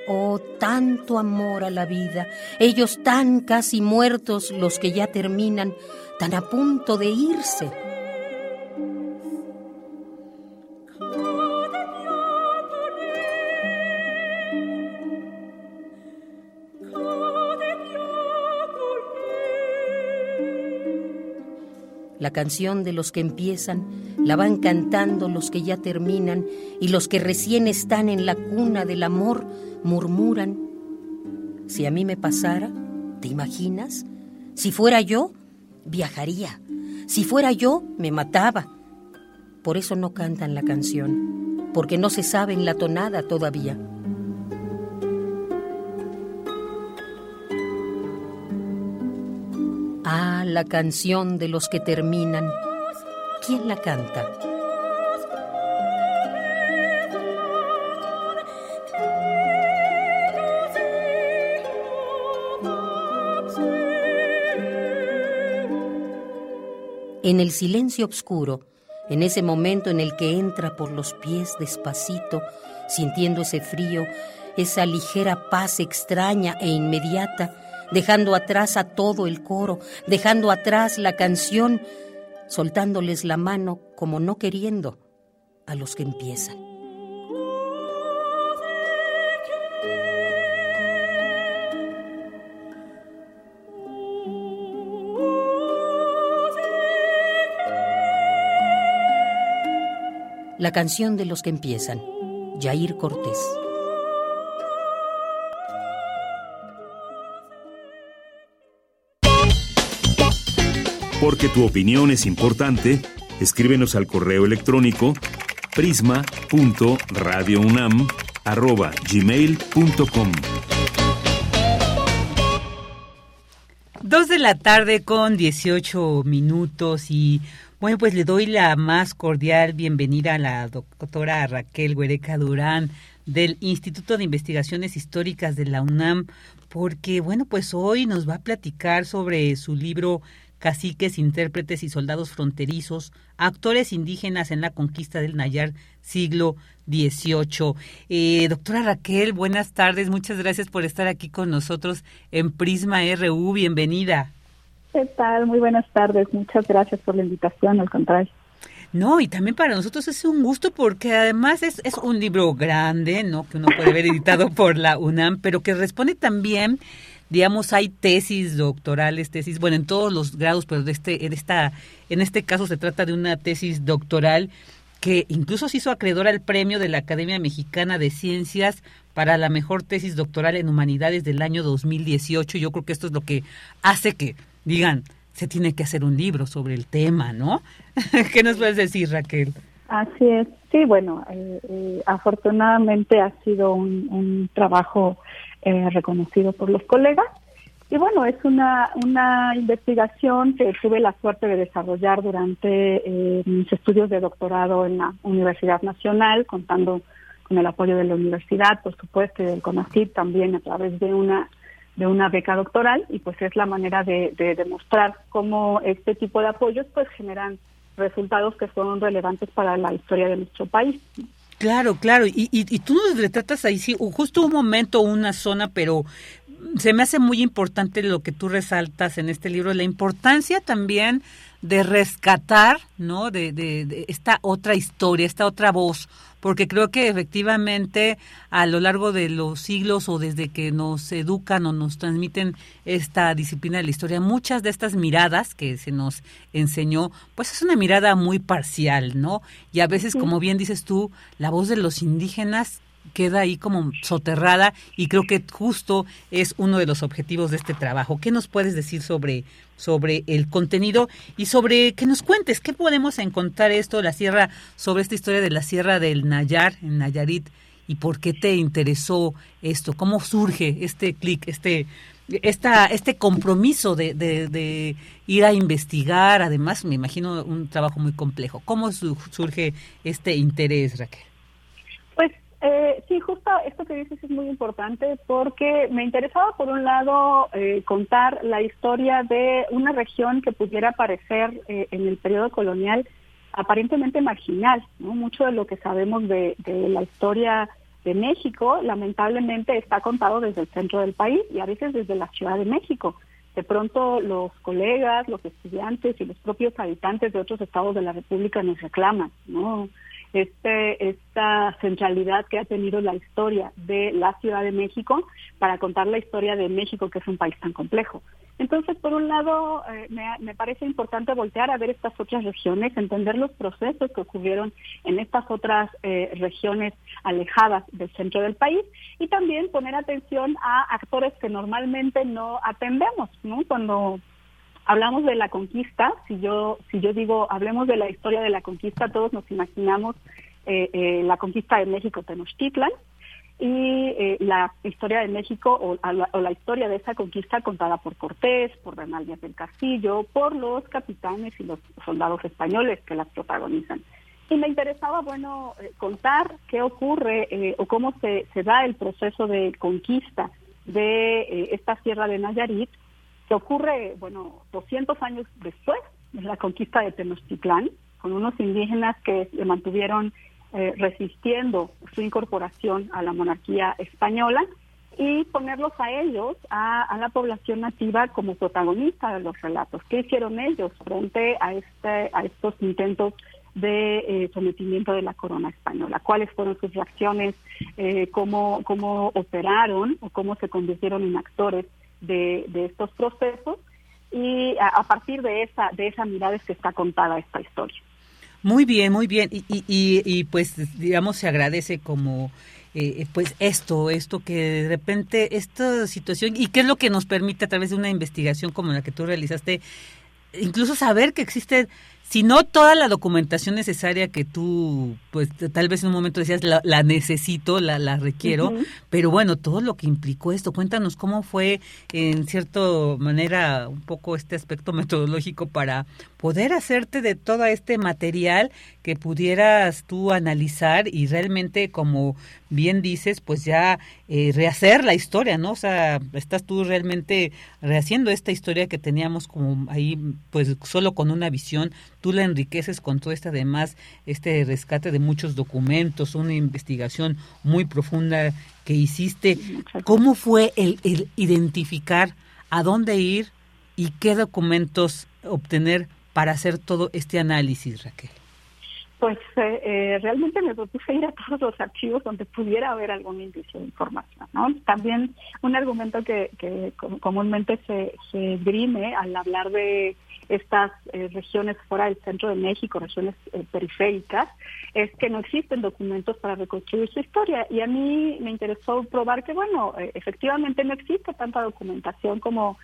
oh, tanto amor a la vida, ellos tan casi muertos los que ya terminan, tan a punto de irse. La canción de los que empiezan la van cantando los que ya terminan y los que recién están en la cuna del amor murmuran, si a mí me pasara, ¿Te imaginas? Si fuera yo, viajaría. Si fuera yo, me mataba. Por eso no cantan la canción, porque no se saben la tonada todavía. La canción de los que terminan. ¿Quién la canta? En el silencio oscuro, en ese momento en el que entra por los pies despacito, sintiendo ese frío, esa ligera paz extraña e inmediata, dejando atrás a todo el coro, dejando atrás la canción, soltándoles la mano como no queriendo a los que empiezan. La canción de los que empiezan. Jair Cortés. Porque tu opinión es importante, escríbenos al correo electrónico prisma.radiounam@gmail.com. Dos de la tarde con 18 minutos y bueno, pues le doy la más cordial bienvenida a la doctora Raquel Huereca Durán del Instituto de Investigaciones Históricas de la UNAM, porque bueno, pues hoy nos va a platicar sobre su libro Caciques, intérpretes y soldados fronterizos, actores indígenas en la conquista del Nayar siglo XVIII. Eh, doctora Raquel, buenas tardes, muchas gracias por estar aquí con nosotros en Prisma RU, bienvenida. ¿Qué tal? Muy buenas tardes. Muchas gracias por la invitación, al contrario. No, y también para nosotros es un gusto porque además es, es un libro grande, ¿no? Que uno puede ver editado por la UNAM, pero que responde también, digamos, hay tesis doctorales, tesis, bueno, en todos los grados, pero de este, en, esta, en este caso se trata de una tesis doctoral que incluso se hizo acreedora al premio de la Academia Mexicana de Ciencias para la mejor tesis doctoral en humanidades del año 2018. Yo creo que esto es lo que hace que digan, se tiene que hacer un libro sobre el tema, ¿no? ¿Qué nos puedes decir, Raquel? Así es. Sí, bueno, eh, eh, afortunadamente ha sido un, trabajo eh, reconocido por los colegas. Y bueno, es una, una investigación que tuve la suerte de desarrollar durante mis estudios de doctorado en la Universidad Nacional, contando con el apoyo de la universidad, por supuesto, y del CONACYT también a través de una de una beca doctoral y pues es la manera de, demostrar cómo este tipo de apoyos pues generan resultados que son relevantes para la historia de nuestro país. Claro, claro, y, y, y tú nos retratas ahí, sí, justo un momento, una zona, pero se me hace muy importante lo que tú resaltas en este libro, la importancia también de rescatar, ¿no? De, de, de, esta otra historia, esta otra voz, porque creo que efectivamente a lo largo de los siglos o desde que nos educan o nos transmiten esta disciplina de la historia, muchas de estas miradas que se nos enseñó, pues es una mirada muy parcial, ¿no? Y a veces, como bien dices tú, la voz de los indígenas queda ahí como soterrada y creo que justo es uno de los objetivos de este trabajo. ¿Qué nos puedes decir sobre, sobre el contenido y sobre que nos cuentes qué podemos encontrar esto, la sierra, sobre esta historia de la sierra del Nayar, en Nayarit, y por qué te interesó esto? ¿Cómo surge este clic, este, esta, este compromiso de, de, de, ir a investigar? Además, me imagino un trabajo muy complejo. ¿Cómo surge este interés, Raquel? Eh, sí, justo esto que dices es muy importante porque me interesaba, por un lado, eh, contar la historia de una región que pudiera parecer eh, en el periodo colonial aparentemente marginal. ¿no? Mucho de lo que sabemos de, de la historia de México, lamentablemente, está contado desde el centro del país y a veces desde la Ciudad de México. De pronto los colegas, los estudiantes y los propios habitantes de otros estados de la República nos reclaman, ¿no? Este, esta centralidad que ha tenido la historia de la Ciudad de México para contar la historia de México, que es un país tan complejo. Entonces, por un lado, eh, me, parece importante voltear a ver estas otras regiones, entender los procesos que ocurrieron en estas otras eh, regiones alejadas del centro del país y también poner atención a actores que normalmente no atendemos, ¿no? Cuando hablamos de la conquista, si yo si yo digo hablemos de la historia de la conquista, todos nos imaginamos eh, la conquista de México Tenochtitlan, y eh, la historia de México o, la, historia de esa conquista contada por Cortés, por Bernal Díaz del Castillo, por los capitanes y los soldados españoles que las protagonizan. Y me interesaba, bueno, eh, contar qué ocurre eh, o cómo se, se, da el proceso de conquista de esta sierra de Nayarit, que ocurre, bueno, 200 años después de la conquista de Tenochtitlán, con unos indígenas que se mantuvieron eh, resistiendo su incorporación a la monarquía española y ponerlos a ellos, a, la población nativa, como protagonista de los relatos. ¿Qué hicieron ellos frente a, este, a estos intentos de eh, sometimiento de la corona española? ¿Cuáles fueron sus reacciones? Eh, cómo, ¿Cómo operaron o cómo se convirtieron en actores de, estos procesos? Y a, partir de esa, de esa mirada es que está contada esta historia. Muy bien, muy bien. Y, y, y, pues, digamos, se agradece como, eh, pues, esto, esto que de repente, esta situación, y qué es lo que nos permite a través de una investigación como la que tú realizaste, incluso saber que existe si no toda la documentación necesaria que tú, pues tal vez en un momento decías, la, necesito, la, la requiero, pero bueno, todo lo que implicó esto, cuéntanos cómo fue en cierta manera un poco este aspecto metodológico para poder hacerte de todo este material que pudieras tú analizar y realmente, como bien dices, pues ya eh, rehacer la historia, ¿no? O sea, estás tú realmente rehaciendo esta historia que teníamos como ahí, pues solo con una visión, tú la enriqueces con todo este además, este rescate de muchos documentos, una investigación muy profunda que hiciste. ¿Cómo fue el, el identificar a dónde ir y qué documentos obtener para hacer todo este análisis, Raquel? Pues eh, eh, realmente me propuse ir a todos los archivos donde pudiera haber algún indicio de información. ¿no? También un argumento que, que comúnmente se, se grime al hablar de estas eh, regiones fuera del centro de México, regiones periféricas, es que no existen documentos para reconstruir su historia. Y a mí me interesó probar que, bueno, efectivamente no existe tanta documentación como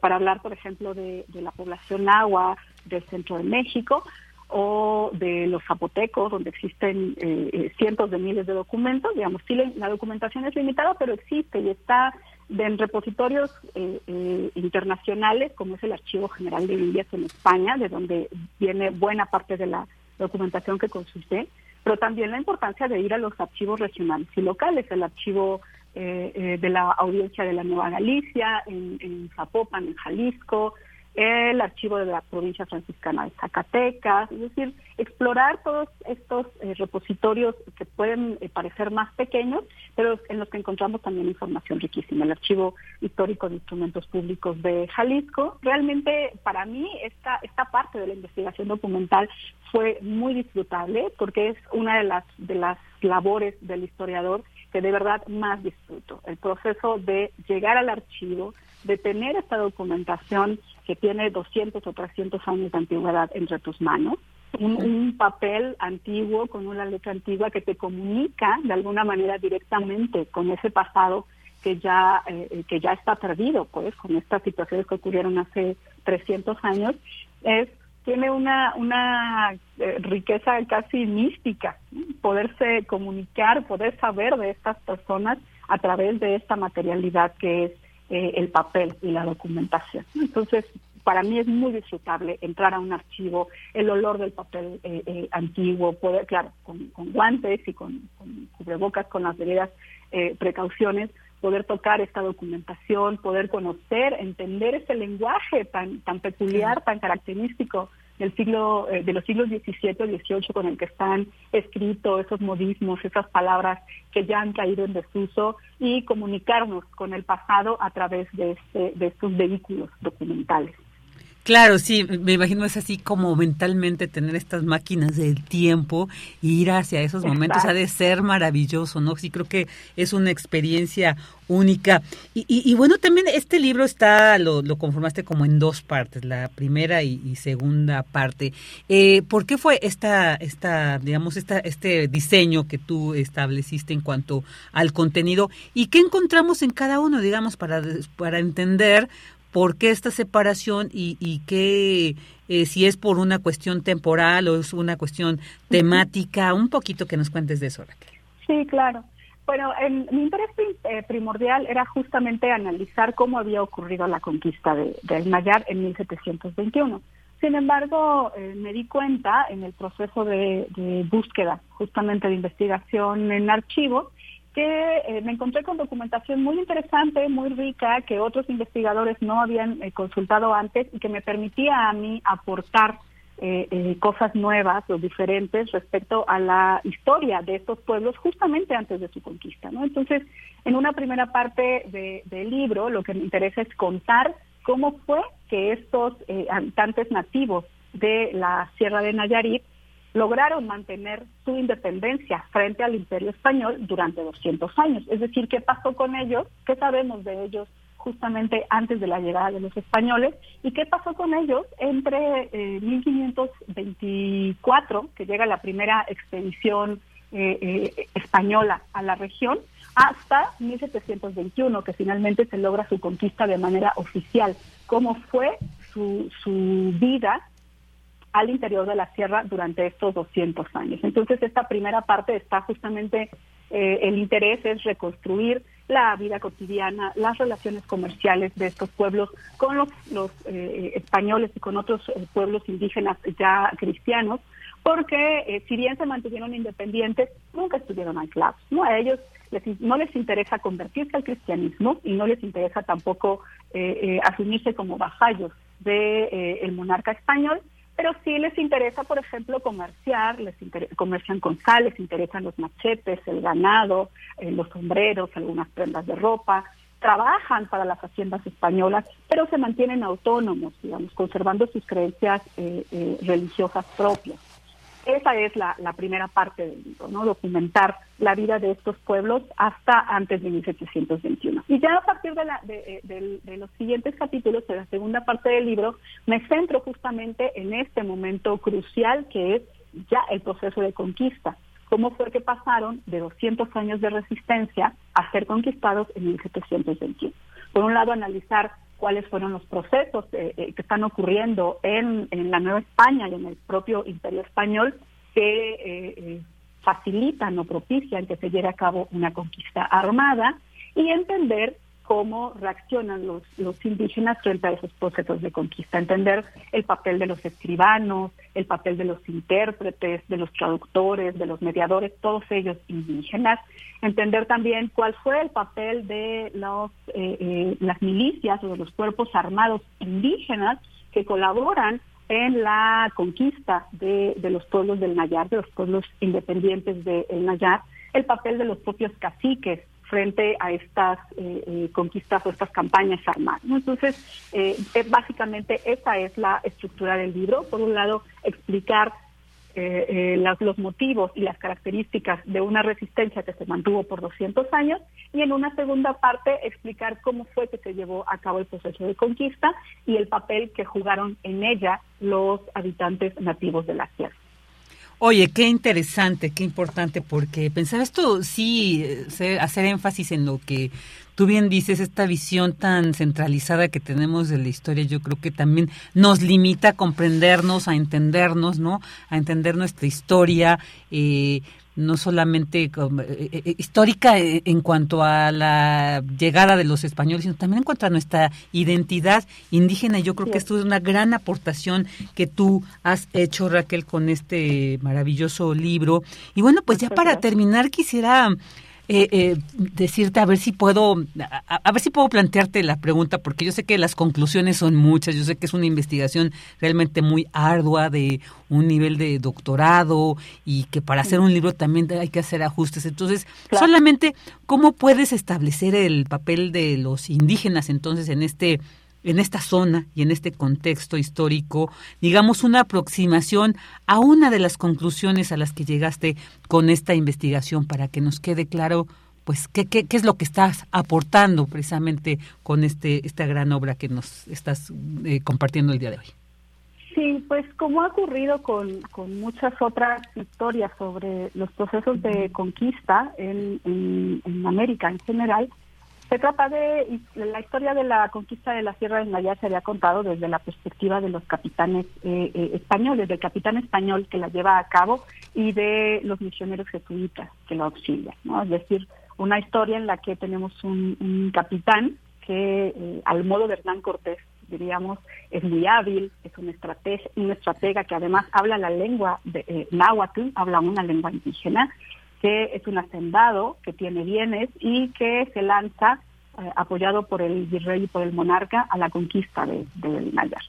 para hablar, por ejemplo, de, de la población agua del centro de México o de los zapotecos, donde existen eh, eh, cientos de miles de documentos. Digamos, sí, la documentación es limitada, pero existe y está en repositorios eh, internacionales, como es el Archivo General de Indias en España, de donde viene buena parte de la documentación que consulté, pero también la importancia de ir a los archivos regionales y locales, el archivo de la audiencia de la Nueva Galicia, en Zapopan, en Jalisco, el archivo de la provincia franciscana de Zacatecas, es decir, explorar todos estos eh, repositorios que pueden eh, parecer más pequeños, pero en los que encontramos también información riquísima. El archivo histórico de instrumentos públicos de Jalisco, realmente para mí esta, esta parte de la investigación documental fue muy disfrutable porque es una de las, de las labores del historiador que de verdad más disfruto. El proceso de llegar al archivo, de tener esta documentación que tiene 200 o 300 años de antigüedad entre tus manos, un, papel antiguo con una letra antigua que te comunica de alguna manera directamente con ese pasado que ya eh, que ya está perdido, pues, con estas situaciones que ocurrieron hace 300 años, es tiene una una eh, riqueza casi mística, poderse comunicar, poder saber de estas personas a través de esta materialidad que es eh, el papel y la documentación. Entonces, para mí es muy disfrutable entrar a un archivo, el olor del papel eh, eh, antiguo, poder, claro, con, guantes y con, cubrebocas, con las debidas precauciones, poder tocar esta documentación, poder conocer, entender ese lenguaje tan, tan peculiar, tan característico del siglo, eh, de los siglos XVII y XVIII con el que están escritos esos modismos, esas palabras que ya han caído en desuso y comunicarnos con el pasado a través de, este, de estos vehículos documentales. Claro, sí, me imagino es así como mentalmente tener estas máquinas del tiempo e ir hacia esos momentos ha de ser maravilloso, ¿no? Sí, creo que es una experiencia única. Y, bueno, también este libro está, lo, conformaste como en dos partes, la primera y, segunda parte. Eh, ¿Por qué fue esta, esta digamos, esta, este diseño que tú estableciste en cuanto al contenido y qué encontramos en cada uno, digamos, para, para entender por qué esta separación y, y qué, eh, si es por una cuestión temporal o es una cuestión temática, un poquito que nos cuentes de eso, Raquel. Sí, claro. Bueno, mi interés eh, primordial era justamente analizar cómo había ocurrido la conquista de, del Nayar en 1721. Sin embargo, eh, me di cuenta en el proceso de, de, búsqueda, justamente de investigación en archivos, que eh, me encontré con documentación muy interesante, muy rica, que otros investigadores no habían eh, consultado antes y que me permitía a mí aportar eh, cosas nuevas o diferentes respecto a la historia de estos pueblos justamente antes de su conquista. ¿no? Entonces, en una primera parte del libro, lo que me interesa es contar cómo fue que estos habitantes nativos de la Sierra de Nayarit lograron mantener su independencia frente al imperio español durante 200 años. Es decir, ¿qué pasó con ellos? ¿Qué sabemos de ellos justamente antes de la llegada de los españoles? ¿Y qué pasó con ellos entre 1524, eh, que llega la primera expedición eh, eh, española a la región, hasta 1721, que finalmente se logra su conquista de manera oficial? ¿Cómo fue su, su vida al interior de la sierra durante estos 200 años. Entonces, esta primera parte está justamente, eh, el interés es reconstruir la vida cotidiana, las relaciones comerciales de estos pueblos con los, los eh, españoles y con otros eh, pueblos indígenas ya cristianos, porque si bien se mantuvieron independientes, nunca estuvieron aislados. ¿no? A ellos les, no les interesa convertirse al cristianismo y no les interesa tampoco asumirse como vasallos del de, el monarca español, pero sí les interesa, por ejemplo, comerciar, les comercian con sal, les interesan los machetes, el ganado, eh, los sombreros, algunas prendas de ropa, trabajan para las haciendas españolas, pero se mantienen autónomos, digamos, conservando sus creencias eh, eh, religiosas propias. Esa es la, primera parte del libro, ¿no? Documentar la vida de estos pueblos hasta antes de 1721. Y ya a partir de, la, de, de, los siguientes capítulos, de la segunda parte del libro, me centro justamente en este momento crucial que es ya el proceso de conquista. ¿Cómo fue que pasaron de 200 años de resistencia a ser conquistados en 1721? Por un lado, analizar cuáles fueron los procesos eh, eh, que están ocurriendo en, la Nueva España y en el propio Imperio Español que eh, facilitan o propician que se lleve a cabo una conquista armada y entender cómo reaccionan los, los indígenas frente a esos procesos de conquista, entender el papel de los escribanos, el papel de los intérpretes, de los traductores, de los mediadores, todos ellos indígenas, entender también cuál fue el papel de los, eh, eh, las milicias o de los cuerpos armados indígenas que colaboran en la conquista de, de los pueblos del Nayar, de los pueblos independientes del Nayar, el papel de los propios caciques frente a estas eh, eh, conquistas o estas campañas armadas. Entonces, eh, básicamente esa es la estructura del libro. Por un lado, explicar los motivos y las características de una resistencia que se mantuvo por 200 años y en una segunda parte explicar cómo fue que se llevó a cabo el proceso de conquista y el papel que jugaron en ella los habitantes nativos de la tierra. Oye, qué interesante, qué importante, porque pensaba esto sí, hacer énfasis en lo que tú bien dices, esta visión tan centralizada que tenemos de la historia, yo creo que también nos limita a comprendernos, a entendernos, ¿no? A entender nuestra historia, eh, no solamente eh, eh, histórica eh, en cuanto a la llegada de los españoles, sino también en cuanto a nuestra identidad indígena. Yo creo que esto es una gran aportación que tú has hecho, Raquel, con este maravilloso libro. Y bueno, pues ya para terminar quisiera eh, eh, decirte a ver si puedo a, ver si puedo plantearte la pregunta porque yo sé que las conclusiones son muchas yo sé que es una investigación realmente muy ardua de un nivel de doctorado y que para hacer un libro también hay que hacer ajustes. Entonces solamente cómo puedes establecer el papel de los indígenas entonces en este en esta zona y en este contexto histórico, digamos, una aproximación a una de las conclusiones a las que llegaste con esta investigación para que nos quede claro pues qué, qué, qué es lo que estás aportando precisamente con este esta gran obra que nos estás eh, compartiendo el día de hoy. Sí, pues como ha ocurrido con, con muchas otras historias sobre los procesos de conquista en, en América en general, se trata de la historia de la conquista de la Sierra del Nayar se había contado desde la perspectiva de los capitanes eh, eh, españoles, del capitán español que la lleva a cabo y de los misioneros jesuitas que lo auxilian, ¿no? Es decir, una historia en la que tenemos un, capitán que eh, al modo de Hernán Cortés diríamos es muy hábil, es un estratega, un estratega que además habla la lengua de náhuatl, habla una lengua indígena que es un hacendado, que tiene bienes y que se lanza, eh, apoyado por el virrey y por el monarca, a la conquista del de, Nayar.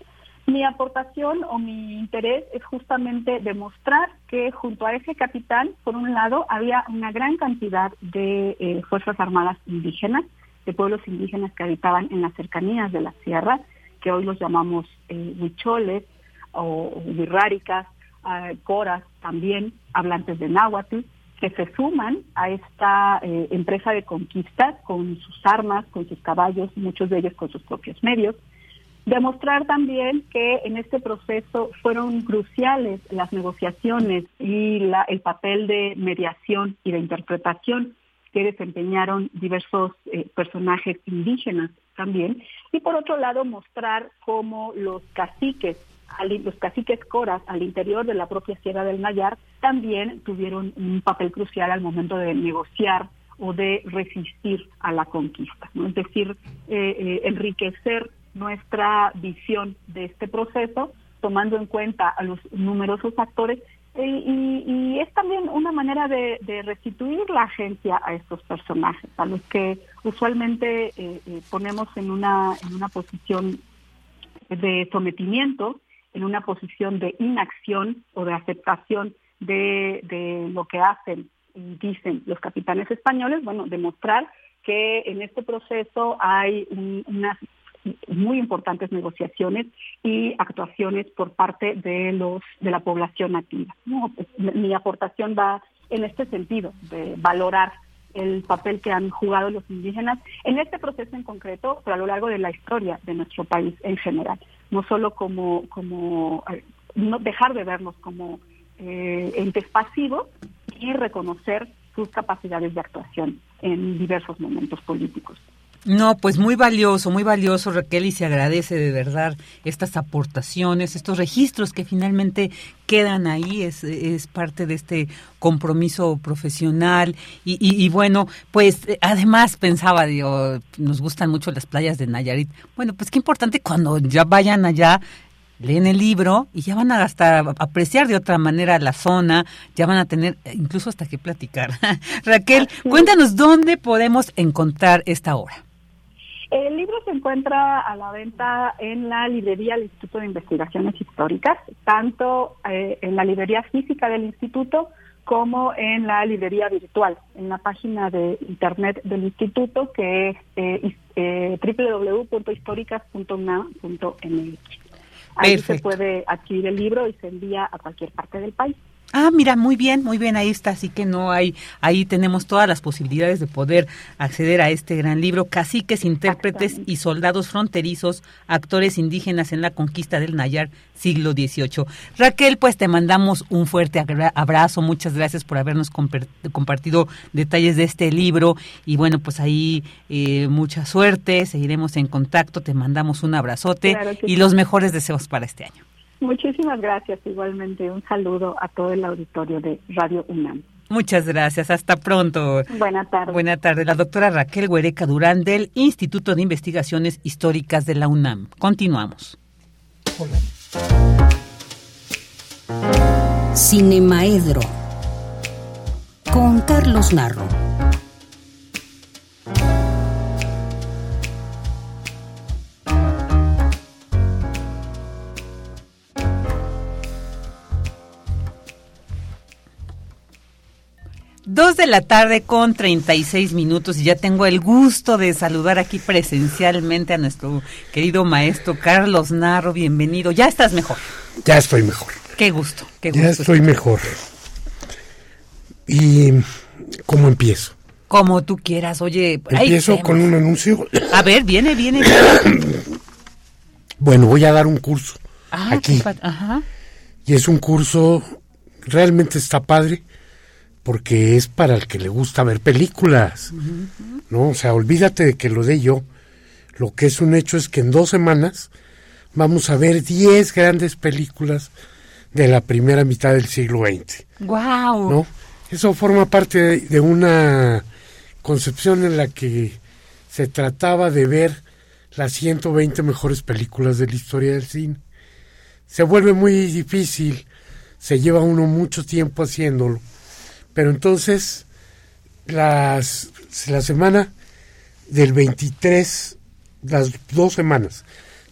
Mi aportación o mi interés es justamente demostrar que junto a ese capitán, por un lado, había una gran cantidad de eh, fuerzas armadas indígenas, de pueblos indígenas que habitaban en las cercanías de la sierra, que hoy los llamamos eh, huicholes o virráricas, coras también, hablantes de náhuatl, que se suman a esta eh, empresa de conquista con sus armas, con sus caballos, muchos de ellos con sus propios medios. Demostrar también que en este proceso fueron cruciales las negociaciones y la, el papel de mediación y de interpretación que desempeñaron diversos eh, personajes indígenas también. Y por otro lado, mostrar cómo los caciques los caciques coras al interior de la propia Sierra del Nayar también tuvieron un papel crucial al momento de negociar o de resistir a la conquista. Es decir, eh, eh, enriquecer nuestra visión de este proceso tomando en cuenta a los numerosos actores eh, y, es también una manera de, restituir la agencia a estos personajes, a los que usualmente ponemos en una, en una posición de sometimiento en una posición de inacción o de aceptación de, lo que hacen y dicen los capitanes españoles, bueno, demostrar que en este proceso hay unas muy importantes negociaciones y actuaciones por parte de los de la población nativa. Pues, mi aportación va en este sentido de valorar el papel que han jugado los indígenas en este proceso en concreto, pero a lo largo de la historia de nuestro país en general no solo como, como eh, no dejar de verlos como eh, entes pasivos y reconocer sus capacidades de actuación en diversos momentos políticos. No, pues muy valioso, muy valioso Raquel y se agradece de verdad estas aportaciones, estos registros que finalmente quedan ahí, es, es parte de este compromiso profesional y, y, bueno, pues además pensaba, digo, nos gustan mucho las playas de Nayarit, bueno, pues qué importante cuando ya vayan allá leen el libro y ya van a hasta apreciar de otra manera la zona, ya van a tener incluso hasta que platicar. Raquel, cuéntanos dónde podemos encontrar esta obra. El libro se encuentra a la venta en la librería del Instituto de Investigaciones Históricas, tanto eh, en la librería física del instituto como en la librería virtual, en la página de internet del instituto que es eh, eh, www.históricas.unam.mx. Ahí se puede adquirir el libro y se envía a cualquier parte del país. Ah, mira, muy bien, muy bien, ahí está, así que no hay, ahí tenemos todas las posibilidades de poder acceder a este gran libro, Caciques, Intérpretes y Soldados Fronterizos, Actores Indígenas en la Conquista del Nayar, siglo XVIII. Raquel, pues te mandamos un fuerte abrazo, muchas gracias por habernos compartido detalles de este libro y bueno, pues ahí eh, mucha suerte, seguiremos en contacto, te mandamos un abrazote y los mejores deseos para este año. Muchísimas gracias. Igualmente, un saludo a todo el auditorio de Radio UNAM. Muchas gracias. Hasta pronto. Buenas tardes. Buenas tardes. La doctora Raquel Huereca Durán del Instituto de Investigaciones Históricas de la UNAM. Continuamos. Cinemaedro con Carlos Narro. Dos de la tarde con 36 minutos y ya tengo el gusto de saludar aquí presencialmente a nuestro querido maestro Carlos Narro. Bienvenido. Ya estás mejor. Ya estoy mejor. Qué gusto. Qué gusto ya estoy mejor. ¿Y cómo empiezo? Como tú quieras. Oye, empiezo con un anuncio. A ver, viene, viene. bueno, voy a dar un curso ah, aquí. Ajá. Y es un curso realmente está padre porque es para el que le gusta ver películas, ¿no? O sea, olvídate de que lo dé yo. Lo que es un hecho es que en dos semanas vamos a ver 10 grandes películas de la primera mitad del siglo XX. ¡Wow! ¿No? Eso forma parte de una concepción en la que se trataba de ver las 120 mejores películas de la historia del cine. Se vuelve muy difícil, se lleva uno mucho tiempo haciéndolo pero entonces, las, la semana del 23, las dos semanas,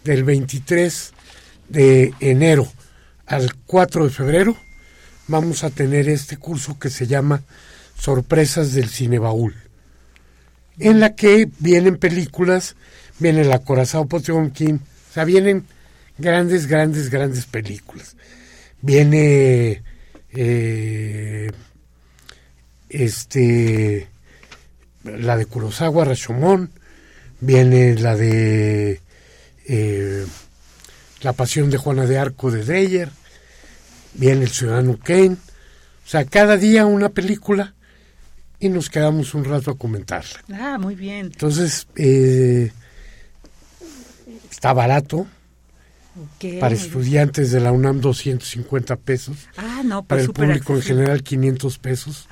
del 23 de enero al 4 de febrero, vamos a tener este curso que se llama Sorpresas del Cine Baúl, en la que vienen películas, viene la Corazao Potemkin, o sea, vienen grandes, grandes, grandes películas. Viene eh, este la de Kurosawa, Rashomon, viene la de eh, La Pasión de Juana de Arco de Dreyer, viene El Ciudadano Kane, o sea, cada día una película y nos quedamos un rato a comentarla. Ah, muy bien. Entonces, eh, está barato, para estudiantes de la UNAM 250 pesos. Ah, no, pues para el público en general 500 pesos.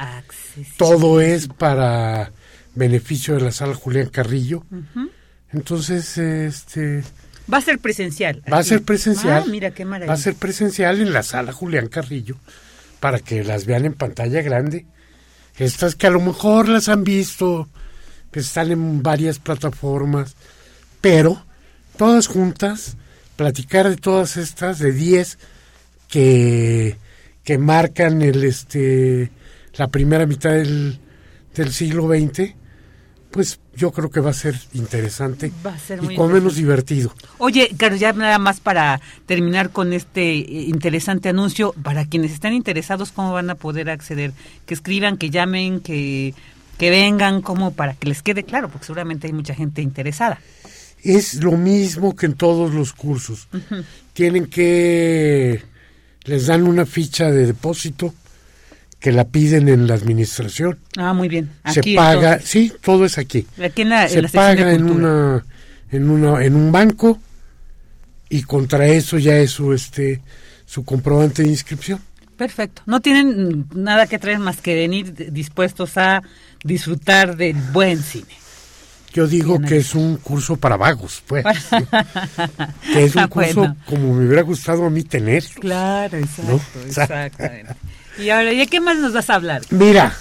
Todo es para beneficio de la sala Julián Carrillo. Entonces, este va a ser presencial. Va a ser presencial. Ah, mira qué maravilla. Va a ser presencial en la sala Julián Carrillo para que las vean en pantalla grande. Estas que a lo mejor las han visto, que están en varias plataformas, pero todas juntas platicar de todas estas, de 10 que, que marcan el este la primera mitad del, del siglo XX, pues yo creo que va a ser interesante va a ser y con menos divertido. Oye, Carlos, ya nada más para terminar con este eh, interesante anuncio, para quienes están interesados, ¿cómo van a poder acceder? Que escriban, que llamen, que, que vengan, como para que les quede claro, porque seguramente hay mucha gente interesada es lo mismo que en todos los cursos. Tienen que, les dan una ficha de depósito que la piden en la administración. Ah, muy bien. se paga, sí, todo es aquí. se paga en una, en una, en un banco y contra eso ya es su, este, su comprobante de inscripción. Perfecto. No tienen nada que traer más que venir dispuestos a disfrutar del buen cine. Yo digo que es un curso para vagos, pues. que es un curso como me hubiera gustado a mí tener. Claro, exacto, y ahora, ¿y qué más nos vas a hablar? Mira,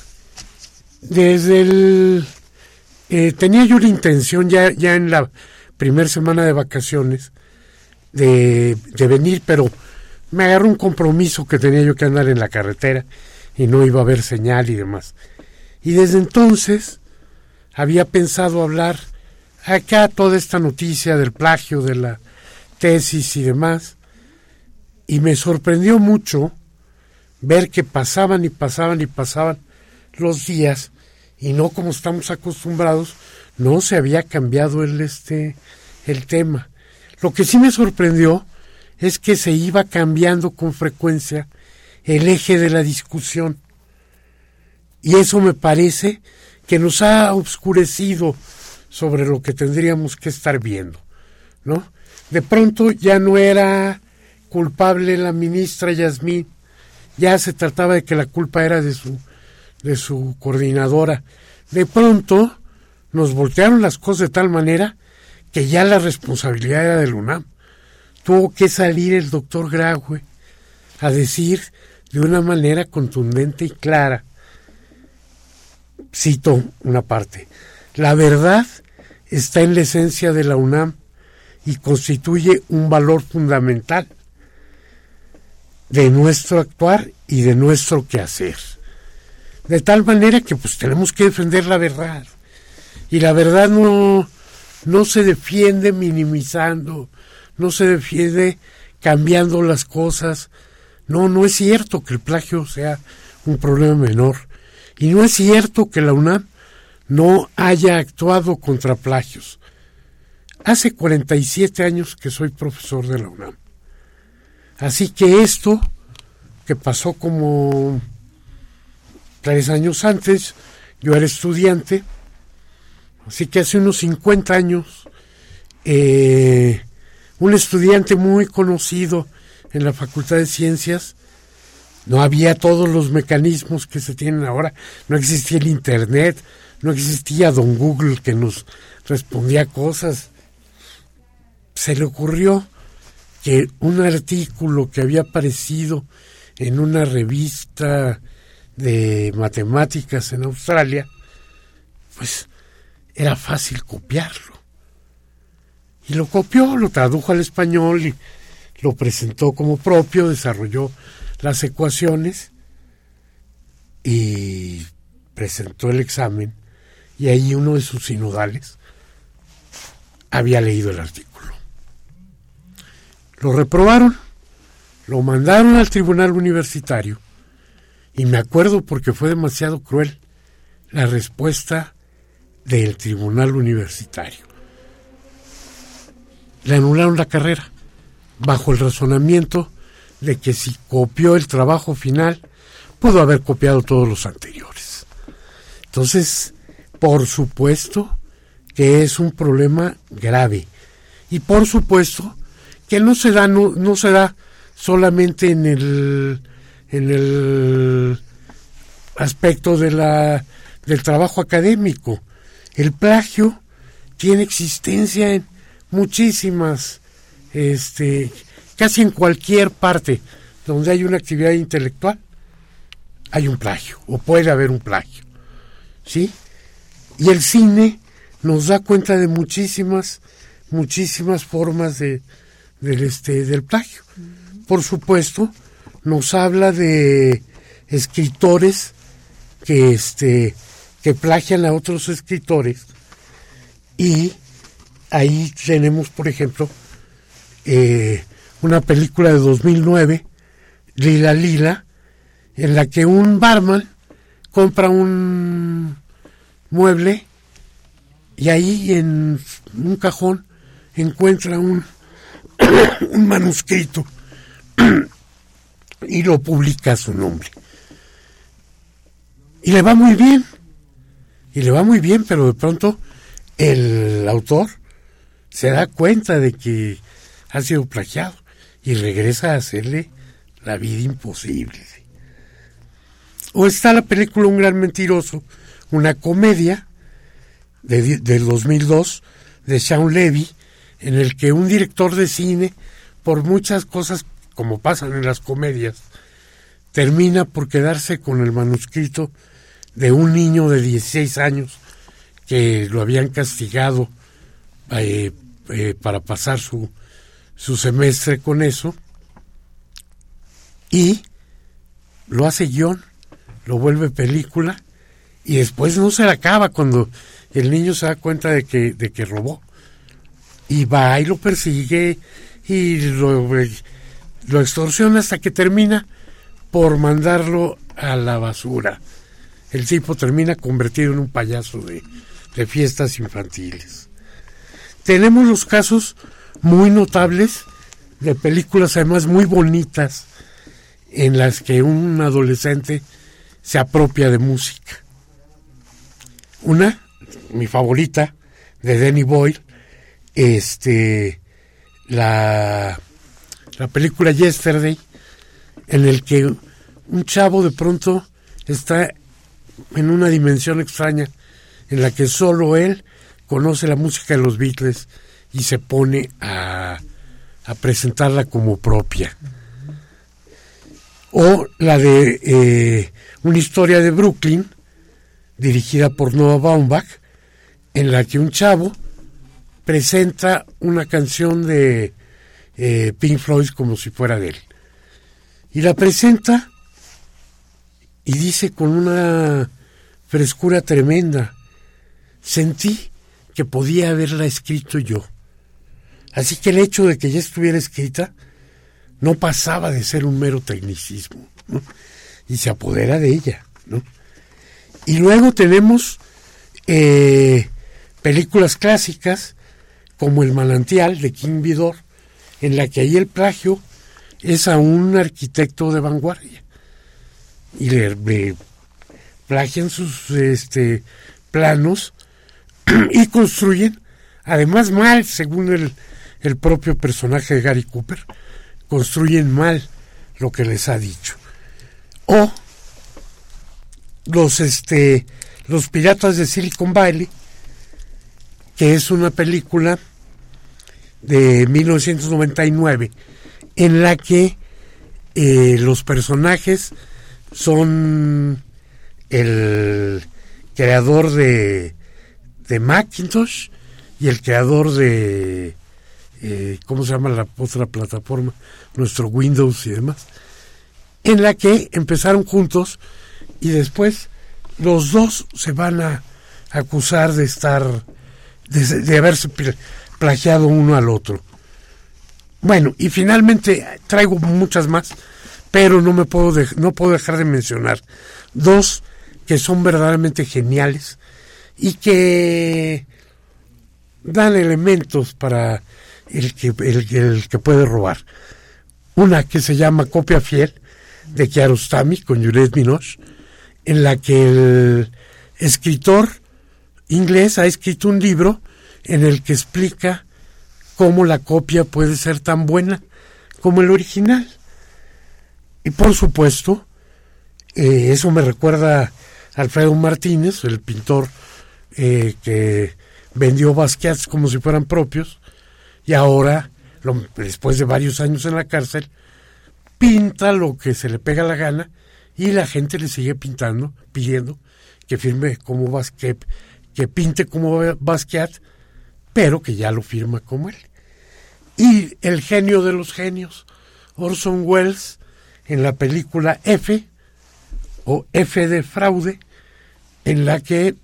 desde el... Eh, tenía yo la intención ya, ya en la primera semana de vacaciones de, de venir, pero me agarró un compromiso que tenía yo que andar en la carretera y no iba a haber señal y demás. Y desde entonces había pensado hablar acá toda esta noticia del plagio de la tesis y demás, y me sorprendió mucho ver que pasaban y pasaban y pasaban los días y no como estamos acostumbrados, no se había cambiado el este el tema. Lo que sí me sorprendió es que se iba cambiando con frecuencia el eje de la discusión. Y eso me parece que nos ha obscurecido sobre lo que tendríamos que estar viendo, ¿no? De pronto ya no era culpable la ministra Yasmín, ya se trataba de que la culpa era de su, de su coordinadora. De pronto nos voltearon las cosas de tal manera que ya la responsabilidad era del UNAM. Tuvo que salir el doctor Graue a decir de una manera contundente y clara cito una parte, la verdad está en la esencia de la UNAM y constituye un valor fundamental de nuestro actuar y de nuestro quehacer. De tal manera que pues tenemos que defender la verdad. Y la verdad no, no se defiende minimizando, no se defiende cambiando las cosas. No, no es cierto que el plagio sea un problema menor. Y no es cierto que la UNAM no haya actuado contra plagios. Hace 47 años que soy profesor de la UNAM. Así que esto, que pasó como tres años antes, yo era estudiante, así que hace unos 50 años, eh, un estudiante muy conocido en la Facultad de Ciencias, no había todos los mecanismos que se tienen ahora, no existía el Internet, no existía don Google que nos respondía cosas. Se le ocurrió que un artículo que había aparecido en una revista de matemáticas en Australia, pues era fácil copiarlo. Y lo copió, lo tradujo al español y lo presentó como propio, desarrolló las ecuaciones y presentó el examen y ahí uno de sus sinodales había leído el artículo. Lo reprobaron, lo mandaron al tribunal universitario y me acuerdo porque fue demasiado cruel la respuesta del tribunal universitario. Le anularon la carrera bajo el razonamiento de que si copió el trabajo final, pudo haber copiado todos los anteriores. Entonces, por supuesto que es un problema grave. Y por supuesto que no se da, no, no se da solamente en el, en el aspecto de la, del trabajo académico. El plagio tiene existencia en muchísimas, este, casi en cualquier parte donde hay una actividad intelectual, hay un plagio, o puede haber un plagio. ¿Sí? Y el cine nos da cuenta de muchísimas, muchísimas formas de, del, este, del plagio. Por supuesto, nos habla de escritores que, este, que plagian a otros escritores y ahí tenemos, por ejemplo, eh, una película de 2009, Lila Lila, en la que un barman compra un mueble y ahí en un cajón encuentra un, un manuscrito y lo publica su nombre. Y le va muy bien. Y le va muy bien, pero de pronto el autor se da cuenta de que ha sido plagiado y regresa a hacerle la vida imposible. O está la película Un gran mentiroso, una comedia de, del 2002 de Sean Levy, en el que un director de cine, por muchas cosas como pasan en las comedias, termina por quedarse con el manuscrito de un niño de 16 años que lo habían castigado eh, eh, para pasar su, su semestre con eso y lo hace guion, lo vuelve película y después no se acaba cuando el niño se da cuenta de que, de que robó. Y va y lo persigue y lo, lo extorsiona hasta que termina por mandarlo a la basura. El tipo termina convertido en un payaso de, de fiestas infantiles. Tenemos los casos muy notables de películas además muy bonitas en las que un adolescente se apropia de música. Una, mi favorita, de Danny Boyle, este, la, la película Yesterday, en el que un chavo de pronto está en una dimensión extraña en la que solo él conoce la música de los Beatles y se pone a, a presentarla como propia. O la de eh, una historia de Brooklyn, dirigida por Noah Baumbach, en la que un chavo presenta una canción de eh, Pink Floyd como si fuera de él. Y la presenta Y dice con una frescura tremenda, sentí que podía haberla escrito yo. Así que el hecho de que ya estuviera escrita no pasaba de ser un mero tecnicismo, y se apodera de ella. ¿no? Y luego tenemos eh, películas clásicas como El manantial de King Vidor, en la que ahí el plagio es a un arquitecto de vanguardia y le, plagian sus este, planos y construyen, además mal, según el, el propio personaje de Gary Cooper, construyen mal lo que les ha dicho. O los este los piratas de Silicon Valley, que es una película de 1999 en la que eh, los personajes son el creador de, de Macintosh y el creador de eh, ¿cómo se llama la otra plataforma? Nuestro Windows y demás, en la que empezaron juntos y después los dos se van a acusar de estar, de, haberse plagiado uno al otro. Bueno, y finalmente traigo muchas más, pero no me puedo no puedo dejar de mencionar dos que son verdaderamente geniales y que dan elementos para el que, el, que puede robar. Una que se llama Copia Fiel de Kiarostami con Juliette Binoche, en la que el escritor inglés ha escrito un libro en el que explica cómo la copia puede ser tan buena como el original. Y por supuesto, eh, eso me recuerda a Alfredo Martínez, el pintor eh, que vendió Basquiat como si fueran propios, y ahora, después de varios años en la cárcel, pinta lo que se le pega la gana y la gente le sigue pintando, pidiendo que firme como Basquiat, que pinte como Basquiat, pero que ya lo firma como él. Y el genio de los genios, Orson Welles, en la película F, o F de fraude, en la que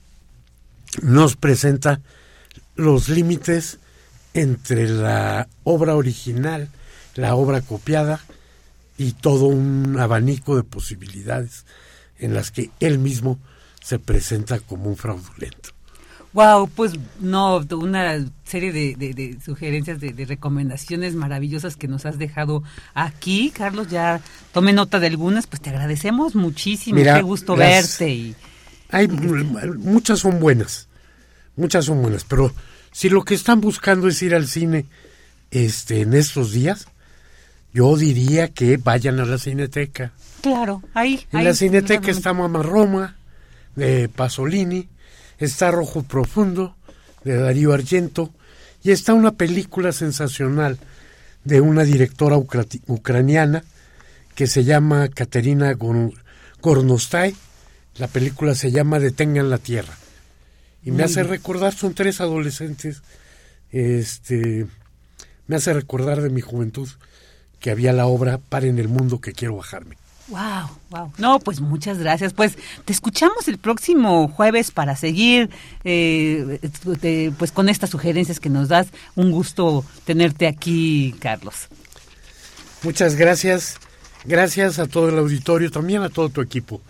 nos presenta los límites entre la obra original, la obra copiada y todo un abanico de posibilidades en las que él mismo se presenta como un fraudulento. Wow, pues no, una serie de, sugerencias, de, recomendaciones maravillosas que nos has dejado aquí. Carlos, ya tome nota de algunas, pues te agradecemos muchísimo, qué gusto verte. Y, hay, muchas son buenas, muchas son buenas, pero si lo que están buscando es ir al cine este, en estos días, yo diría que vayan a la Cineteca. Claro, ahí. En la Cineteca está Mamá Roma, de Pasolini, está Rojo Profundo, de Darío Argento, y está una película sensacional de una directora ucraniana que se llama Katerina Gornostai. La película se llama Detengan la Tierra. Y me hace recordar, son tres adolescentes, este, me hace recordar de mi juventud que había la obra Para en el mundo que quiero bajarme. Wow, wow. No, pues muchas gracias. Pues te escuchamos el próximo jueves para seguir eh, pues con estas sugerencias que nos das. Un gusto tenerte aquí, Carlos. Muchas gracias. Gracias a todo el auditorio, también a todo tu equipo.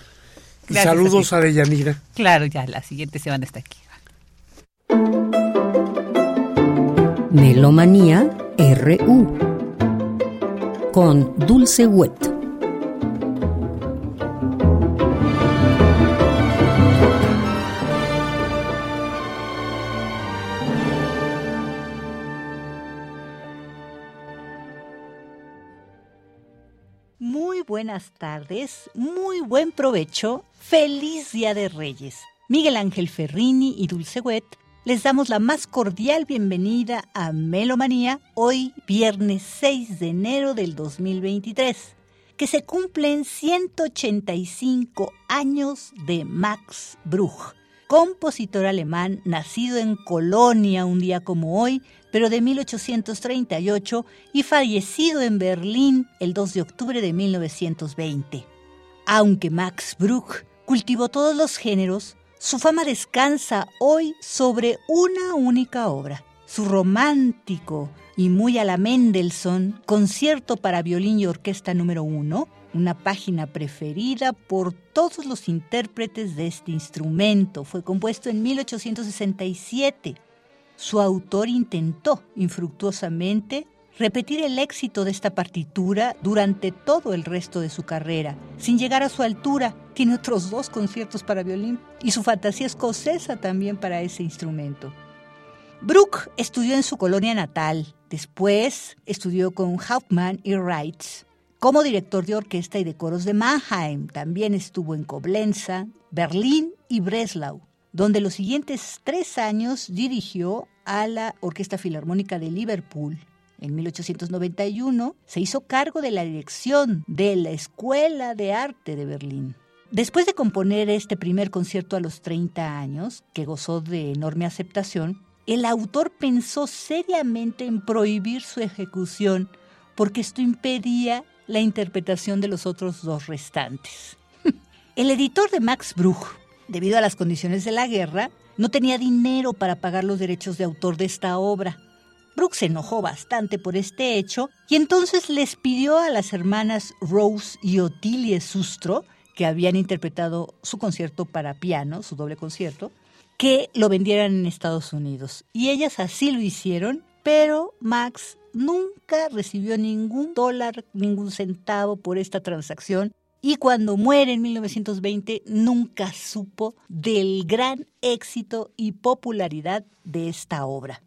Saludos a, a Deyanira. Claro, ya la siguiente semana está aquí. Melomanía RU con Dulce Wet. Buenas tardes, muy buen provecho, feliz Día de Reyes. Miguel Ángel Ferrini y Dulce Wet les damos la más cordial bienvenida a Melomanía hoy viernes 6 de enero del 2023, que se cumplen 185 años de Max Bruch, compositor alemán nacido en Colonia un día como hoy, pero de 1838 y fallecido en Berlín el 2 de octubre de 1920. Aunque Max Bruch cultivó todos los géneros, su fama descansa hoy sobre una única obra, su romántico y muy a la Mendelssohn, concierto para violín y orquesta número uno, una página preferida por todos los intérpretes de este instrumento. Fue compuesto en 1867. Su autor intentó infructuosamente repetir el éxito de esta partitura durante todo el resto de su carrera. Sin llegar a su altura, tiene otros dos conciertos para violín y su fantasía escocesa también para ese instrumento. Brooke estudió en su colonia natal, después estudió con Hauptmann y Reitz. Como director de orquesta y de coros de Mannheim, también estuvo en Coblenza, Berlín y Breslau, donde los siguientes tres años dirigió a la Orquesta Filarmónica de Liverpool. En 1891 se hizo cargo de la dirección de la Escuela de Arte de Berlín. Después de componer este primer concierto a los 30 años, que gozó de enorme aceptación, el autor pensó seriamente en prohibir su ejecución porque esto impedía la interpretación de los otros dos restantes. El editor de Max Bruch, debido a las condiciones de la guerra, no tenía dinero para pagar los derechos de autor de esta obra. Bruch se enojó bastante por este hecho y entonces les pidió a las hermanas Rose y Otilie Sustro, que habían interpretado su concierto para piano, su doble concierto, que lo vendieran en Estados Unidos. Y ellas así lo hicieron, pero Max nunca recibió ningún dólar, ningún centavo por esta transacción. Y cuando muere en 1920 nunca supo del gran éxito y popularidad de esta obra.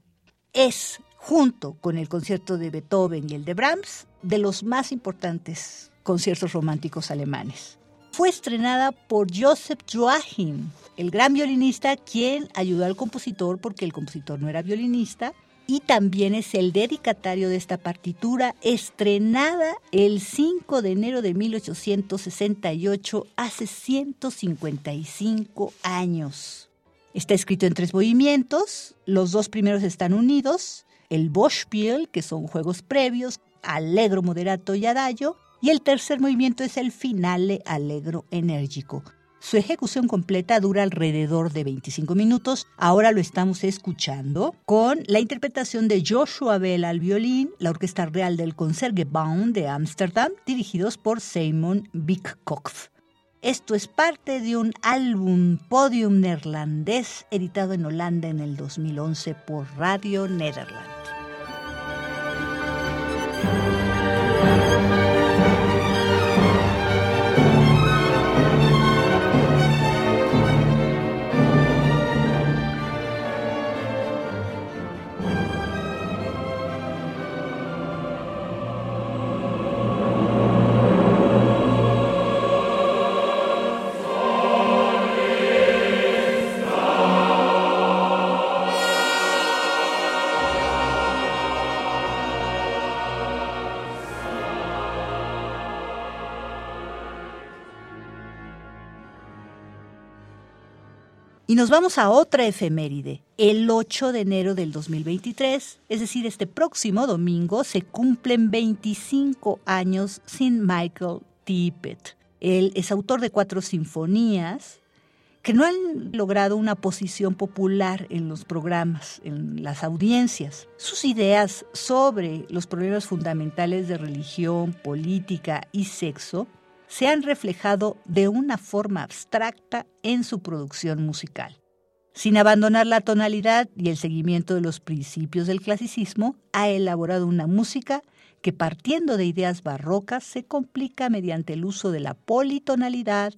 Es, junto con el concierto de Beethoven y el de Brahms, de los más importantes conciertos románticos alemanes fue estrenada por Joseph Joachim, el gran violinista quien ayudó al compositor porque el compositor no era violinista y también es el dedicatario de esta partitura estrenada el 5 de enero de 1868 hace 155 años. Está escrito en tres movimientos, los dos primeros están unidos, el Boschspiel, que son juegos previos, Allegro moderato y Adagio, y el tercer movimiento es el finale alegro enérgico. Su ejecución completa dura alrededor de 25 minutos. Ahora lo estamos escuchando con la interpretación de Joshua Bell al violín, la Orquesta Real del Concertgebouw de Ámsterdam, dirigidos por Simon Bickhoff. Esto es parte de un álbum podium neerlandés editado en Holanda en el 2011 por Radio Nederland. Y nos vamos a otra efeméride. El 8 de enero del 2023, es decir, este próximo domingo, se cumplen 25 años sin Michael Tippett. Él es autor de cuatro sinfonías que no han logrado una posición popular en los programas, en las audiencias. Sus ideas sobre los problemas fundamentales de religión, política y sexo se han reflejado de una forma abstracta en su producción musical. Sin abandonar la tonalidad y el seguimiento de los principios del clasicismo, ha elaborado una música que partiendo de ideas barrocas se complica mediante el uso de la politonalidad,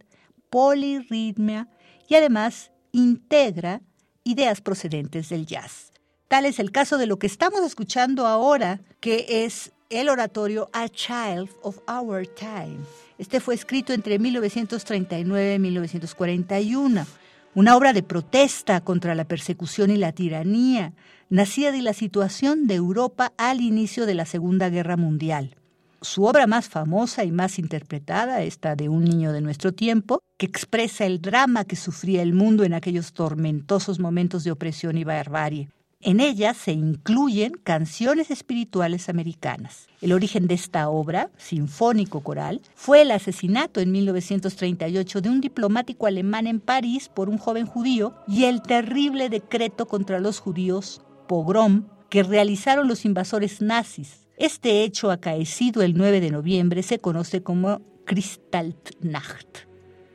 polirritmia y además integra ideas procedentes del jazz. Tal es el caso de lo que estamos escuchando ahora, que es el oratorio A Child of Our Time. Este fue escrito entre 1939 y 1941, una obra de protesta contra la persecución y la tiranía, nacida de la situación de Europa al inicio de la Segunda Guerra Mundial. Su obra más famosa y más interpretada, esta de Un niño de nuestro tiempo, que expresa el drama que sufría el mundo en aquellos tormentosos momentos de opresión y barbarie. En ella se incluyen canciones espirituales americanas. El origen de esta obra, sinfónico coral, fue el asesinato en 1938 de un diplomático alemán en París por un joven judío y el terrible decreto contra los judíos, pogrom, que realizaron los invasores nazis. Este hecho acaecido el 9 de noviembre se conoce como Kristallnacht.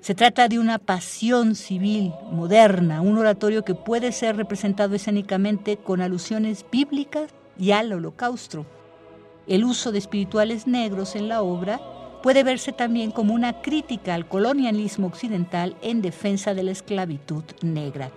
Se trata de una pasión civil moderna, un oratorio que puede ser representado escénicamente con alusiones bíblicas y al holocausto. El uso de espirituales negros en la obra puede verse también como una crítica al colonialismo occidental en defensa de la esclavitud negra.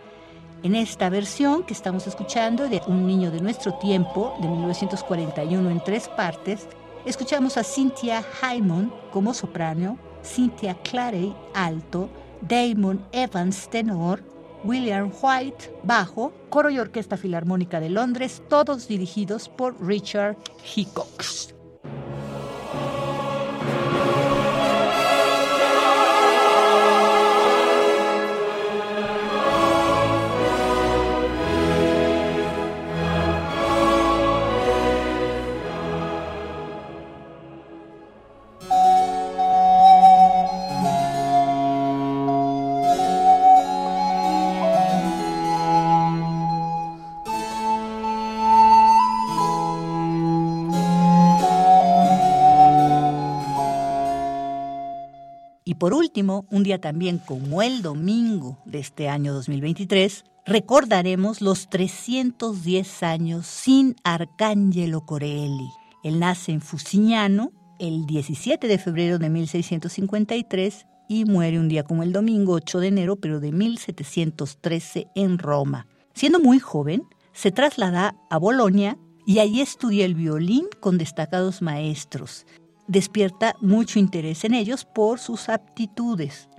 En esta versión que estamos escuchando de Un niño de nuestro tiempo, de 1941 en tres partes, escuchamos a Cynthia Hyman como soprano, Cynthia Clarey alto, Damon Evans tenor, William White bajo, coro y orquesta filarmónica de Londres, todos dirigidos por Richard Hickox. Último, un día también como el domingo de este año 2023, recordaremos los 310 años sin Arcángelo Corelli. Él nace en Fusignano el 17 de febrero de 1653 y muere un día como el domingo 8 de enero, pero de 1713 en Roma. Siendo muy joven, se traslada a Bolonia y allí estudia el violín con destacados maestros despierta mucho interés en ellos por sus aptitudes.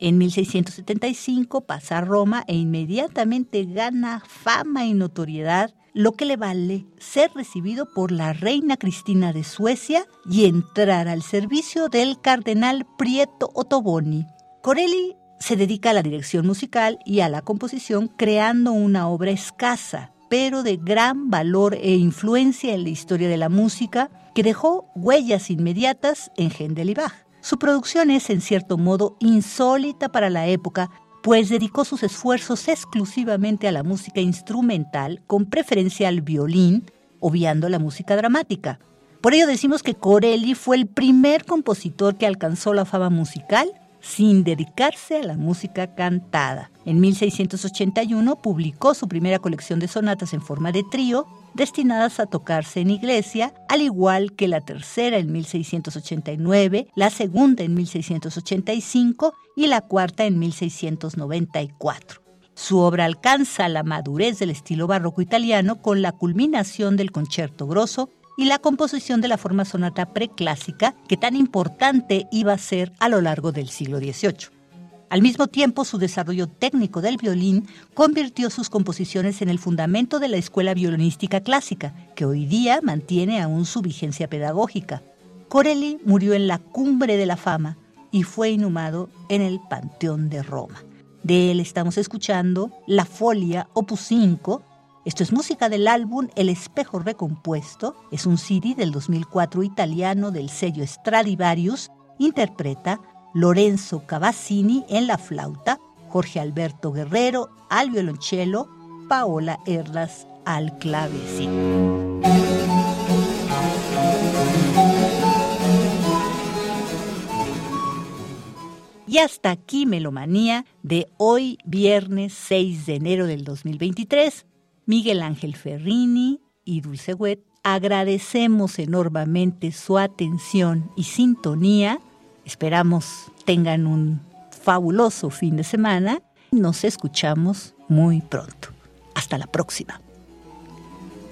En 1675 pasa a Roma e inmediatamente gana fama y notoriedad, lo que le vale ser recibido por la reina Cristina de Suecia y entrar al servicio del cardenal Prieto Ottoboni. Corelli se dedica a la dirección musical y a la composición creando una obra escasa, pero de gran valor e influencia en la historia de la música, que dejó huellas inmediatas en Händel y Bach. Su producción es, en cierto modo, insólita para la época, pues dedicó sus esfuerzos exclusivamente a la música instrumental, con preferencia al violín, obviando la música dramática. Por ello decimos que Corelli fue el primer compositor que alcanzó la fama musical sin dedicarse a la música cantada. En 1681 publicó su primera colección de sonatas en forma de trío, destinadas a tocarse en iglesia, al igual que la tercera en 1689, la segunda en 1685 y la cuarta en 1694. Su obra alcanza la madurez del estilo barroco italiano con la culminación del concierto grosso y la composición de la forma sonata preclásica que tan importante iba a ser a lo largo del siglo XVIII. Al mismo tiempo, su desarrollo técnico del violín convirtió sus composiciones en el fundamento de la escuela violinística clásica, que hoy día mantiene aún su vigencia pedagógica. Corelli murió en la cumbre de la fama y fue inhumado en el Panteón de Roma. De él estamos escuchando La Folia, opus 5, esto es música del álbum El espejo recompuesto, es un CD del 2004 italiano del sello Stradivarius, interpreta Lorenzo Cavazzini en la flauta, Jorge Alberto Guerrero al violonchelo, Paola Erlas al clavecín. Y hasta aquí Melomanía de hoy, viernes 6 de enero del 2023. Miguel Ángel Ferrini y Dulce Wet, agradecemos enormemente su atención y sintonía. Esperamos tengan un fabuloso fin de semana. Nos escuchamos muy pronto. Hasta la próxima.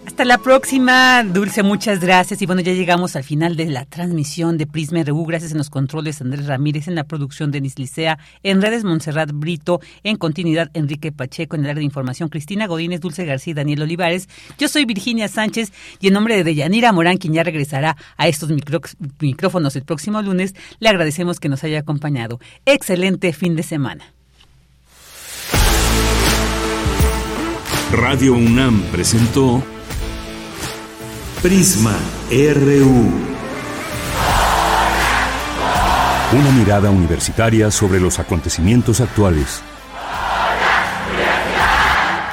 Hasta la próxima, Dulce, muchas gracias. Y bueno, ya llegamos al final de la transmisión de Prisma RU. Gracias en los controles Andrés Ramírez, en la producción Denis Licea, en redes Montserrat Brito, en continuidad Enrique Pacheco, en el área de información Cristina Godínez, Dulce García Daniel Olivares. Yo soy Virginia Sánchez y en nombre de Deyanira Morán, quien ya regresará a estos micrófonos el próximo lunes, le agradecemos que nos haya acompañado. Excelente fin de semana. Radio UNAM presentó Prisma RU. Una mirada universitaria sobre los acontecimientos actuales.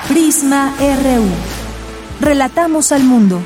Prisma RU. Relatamos al mundo.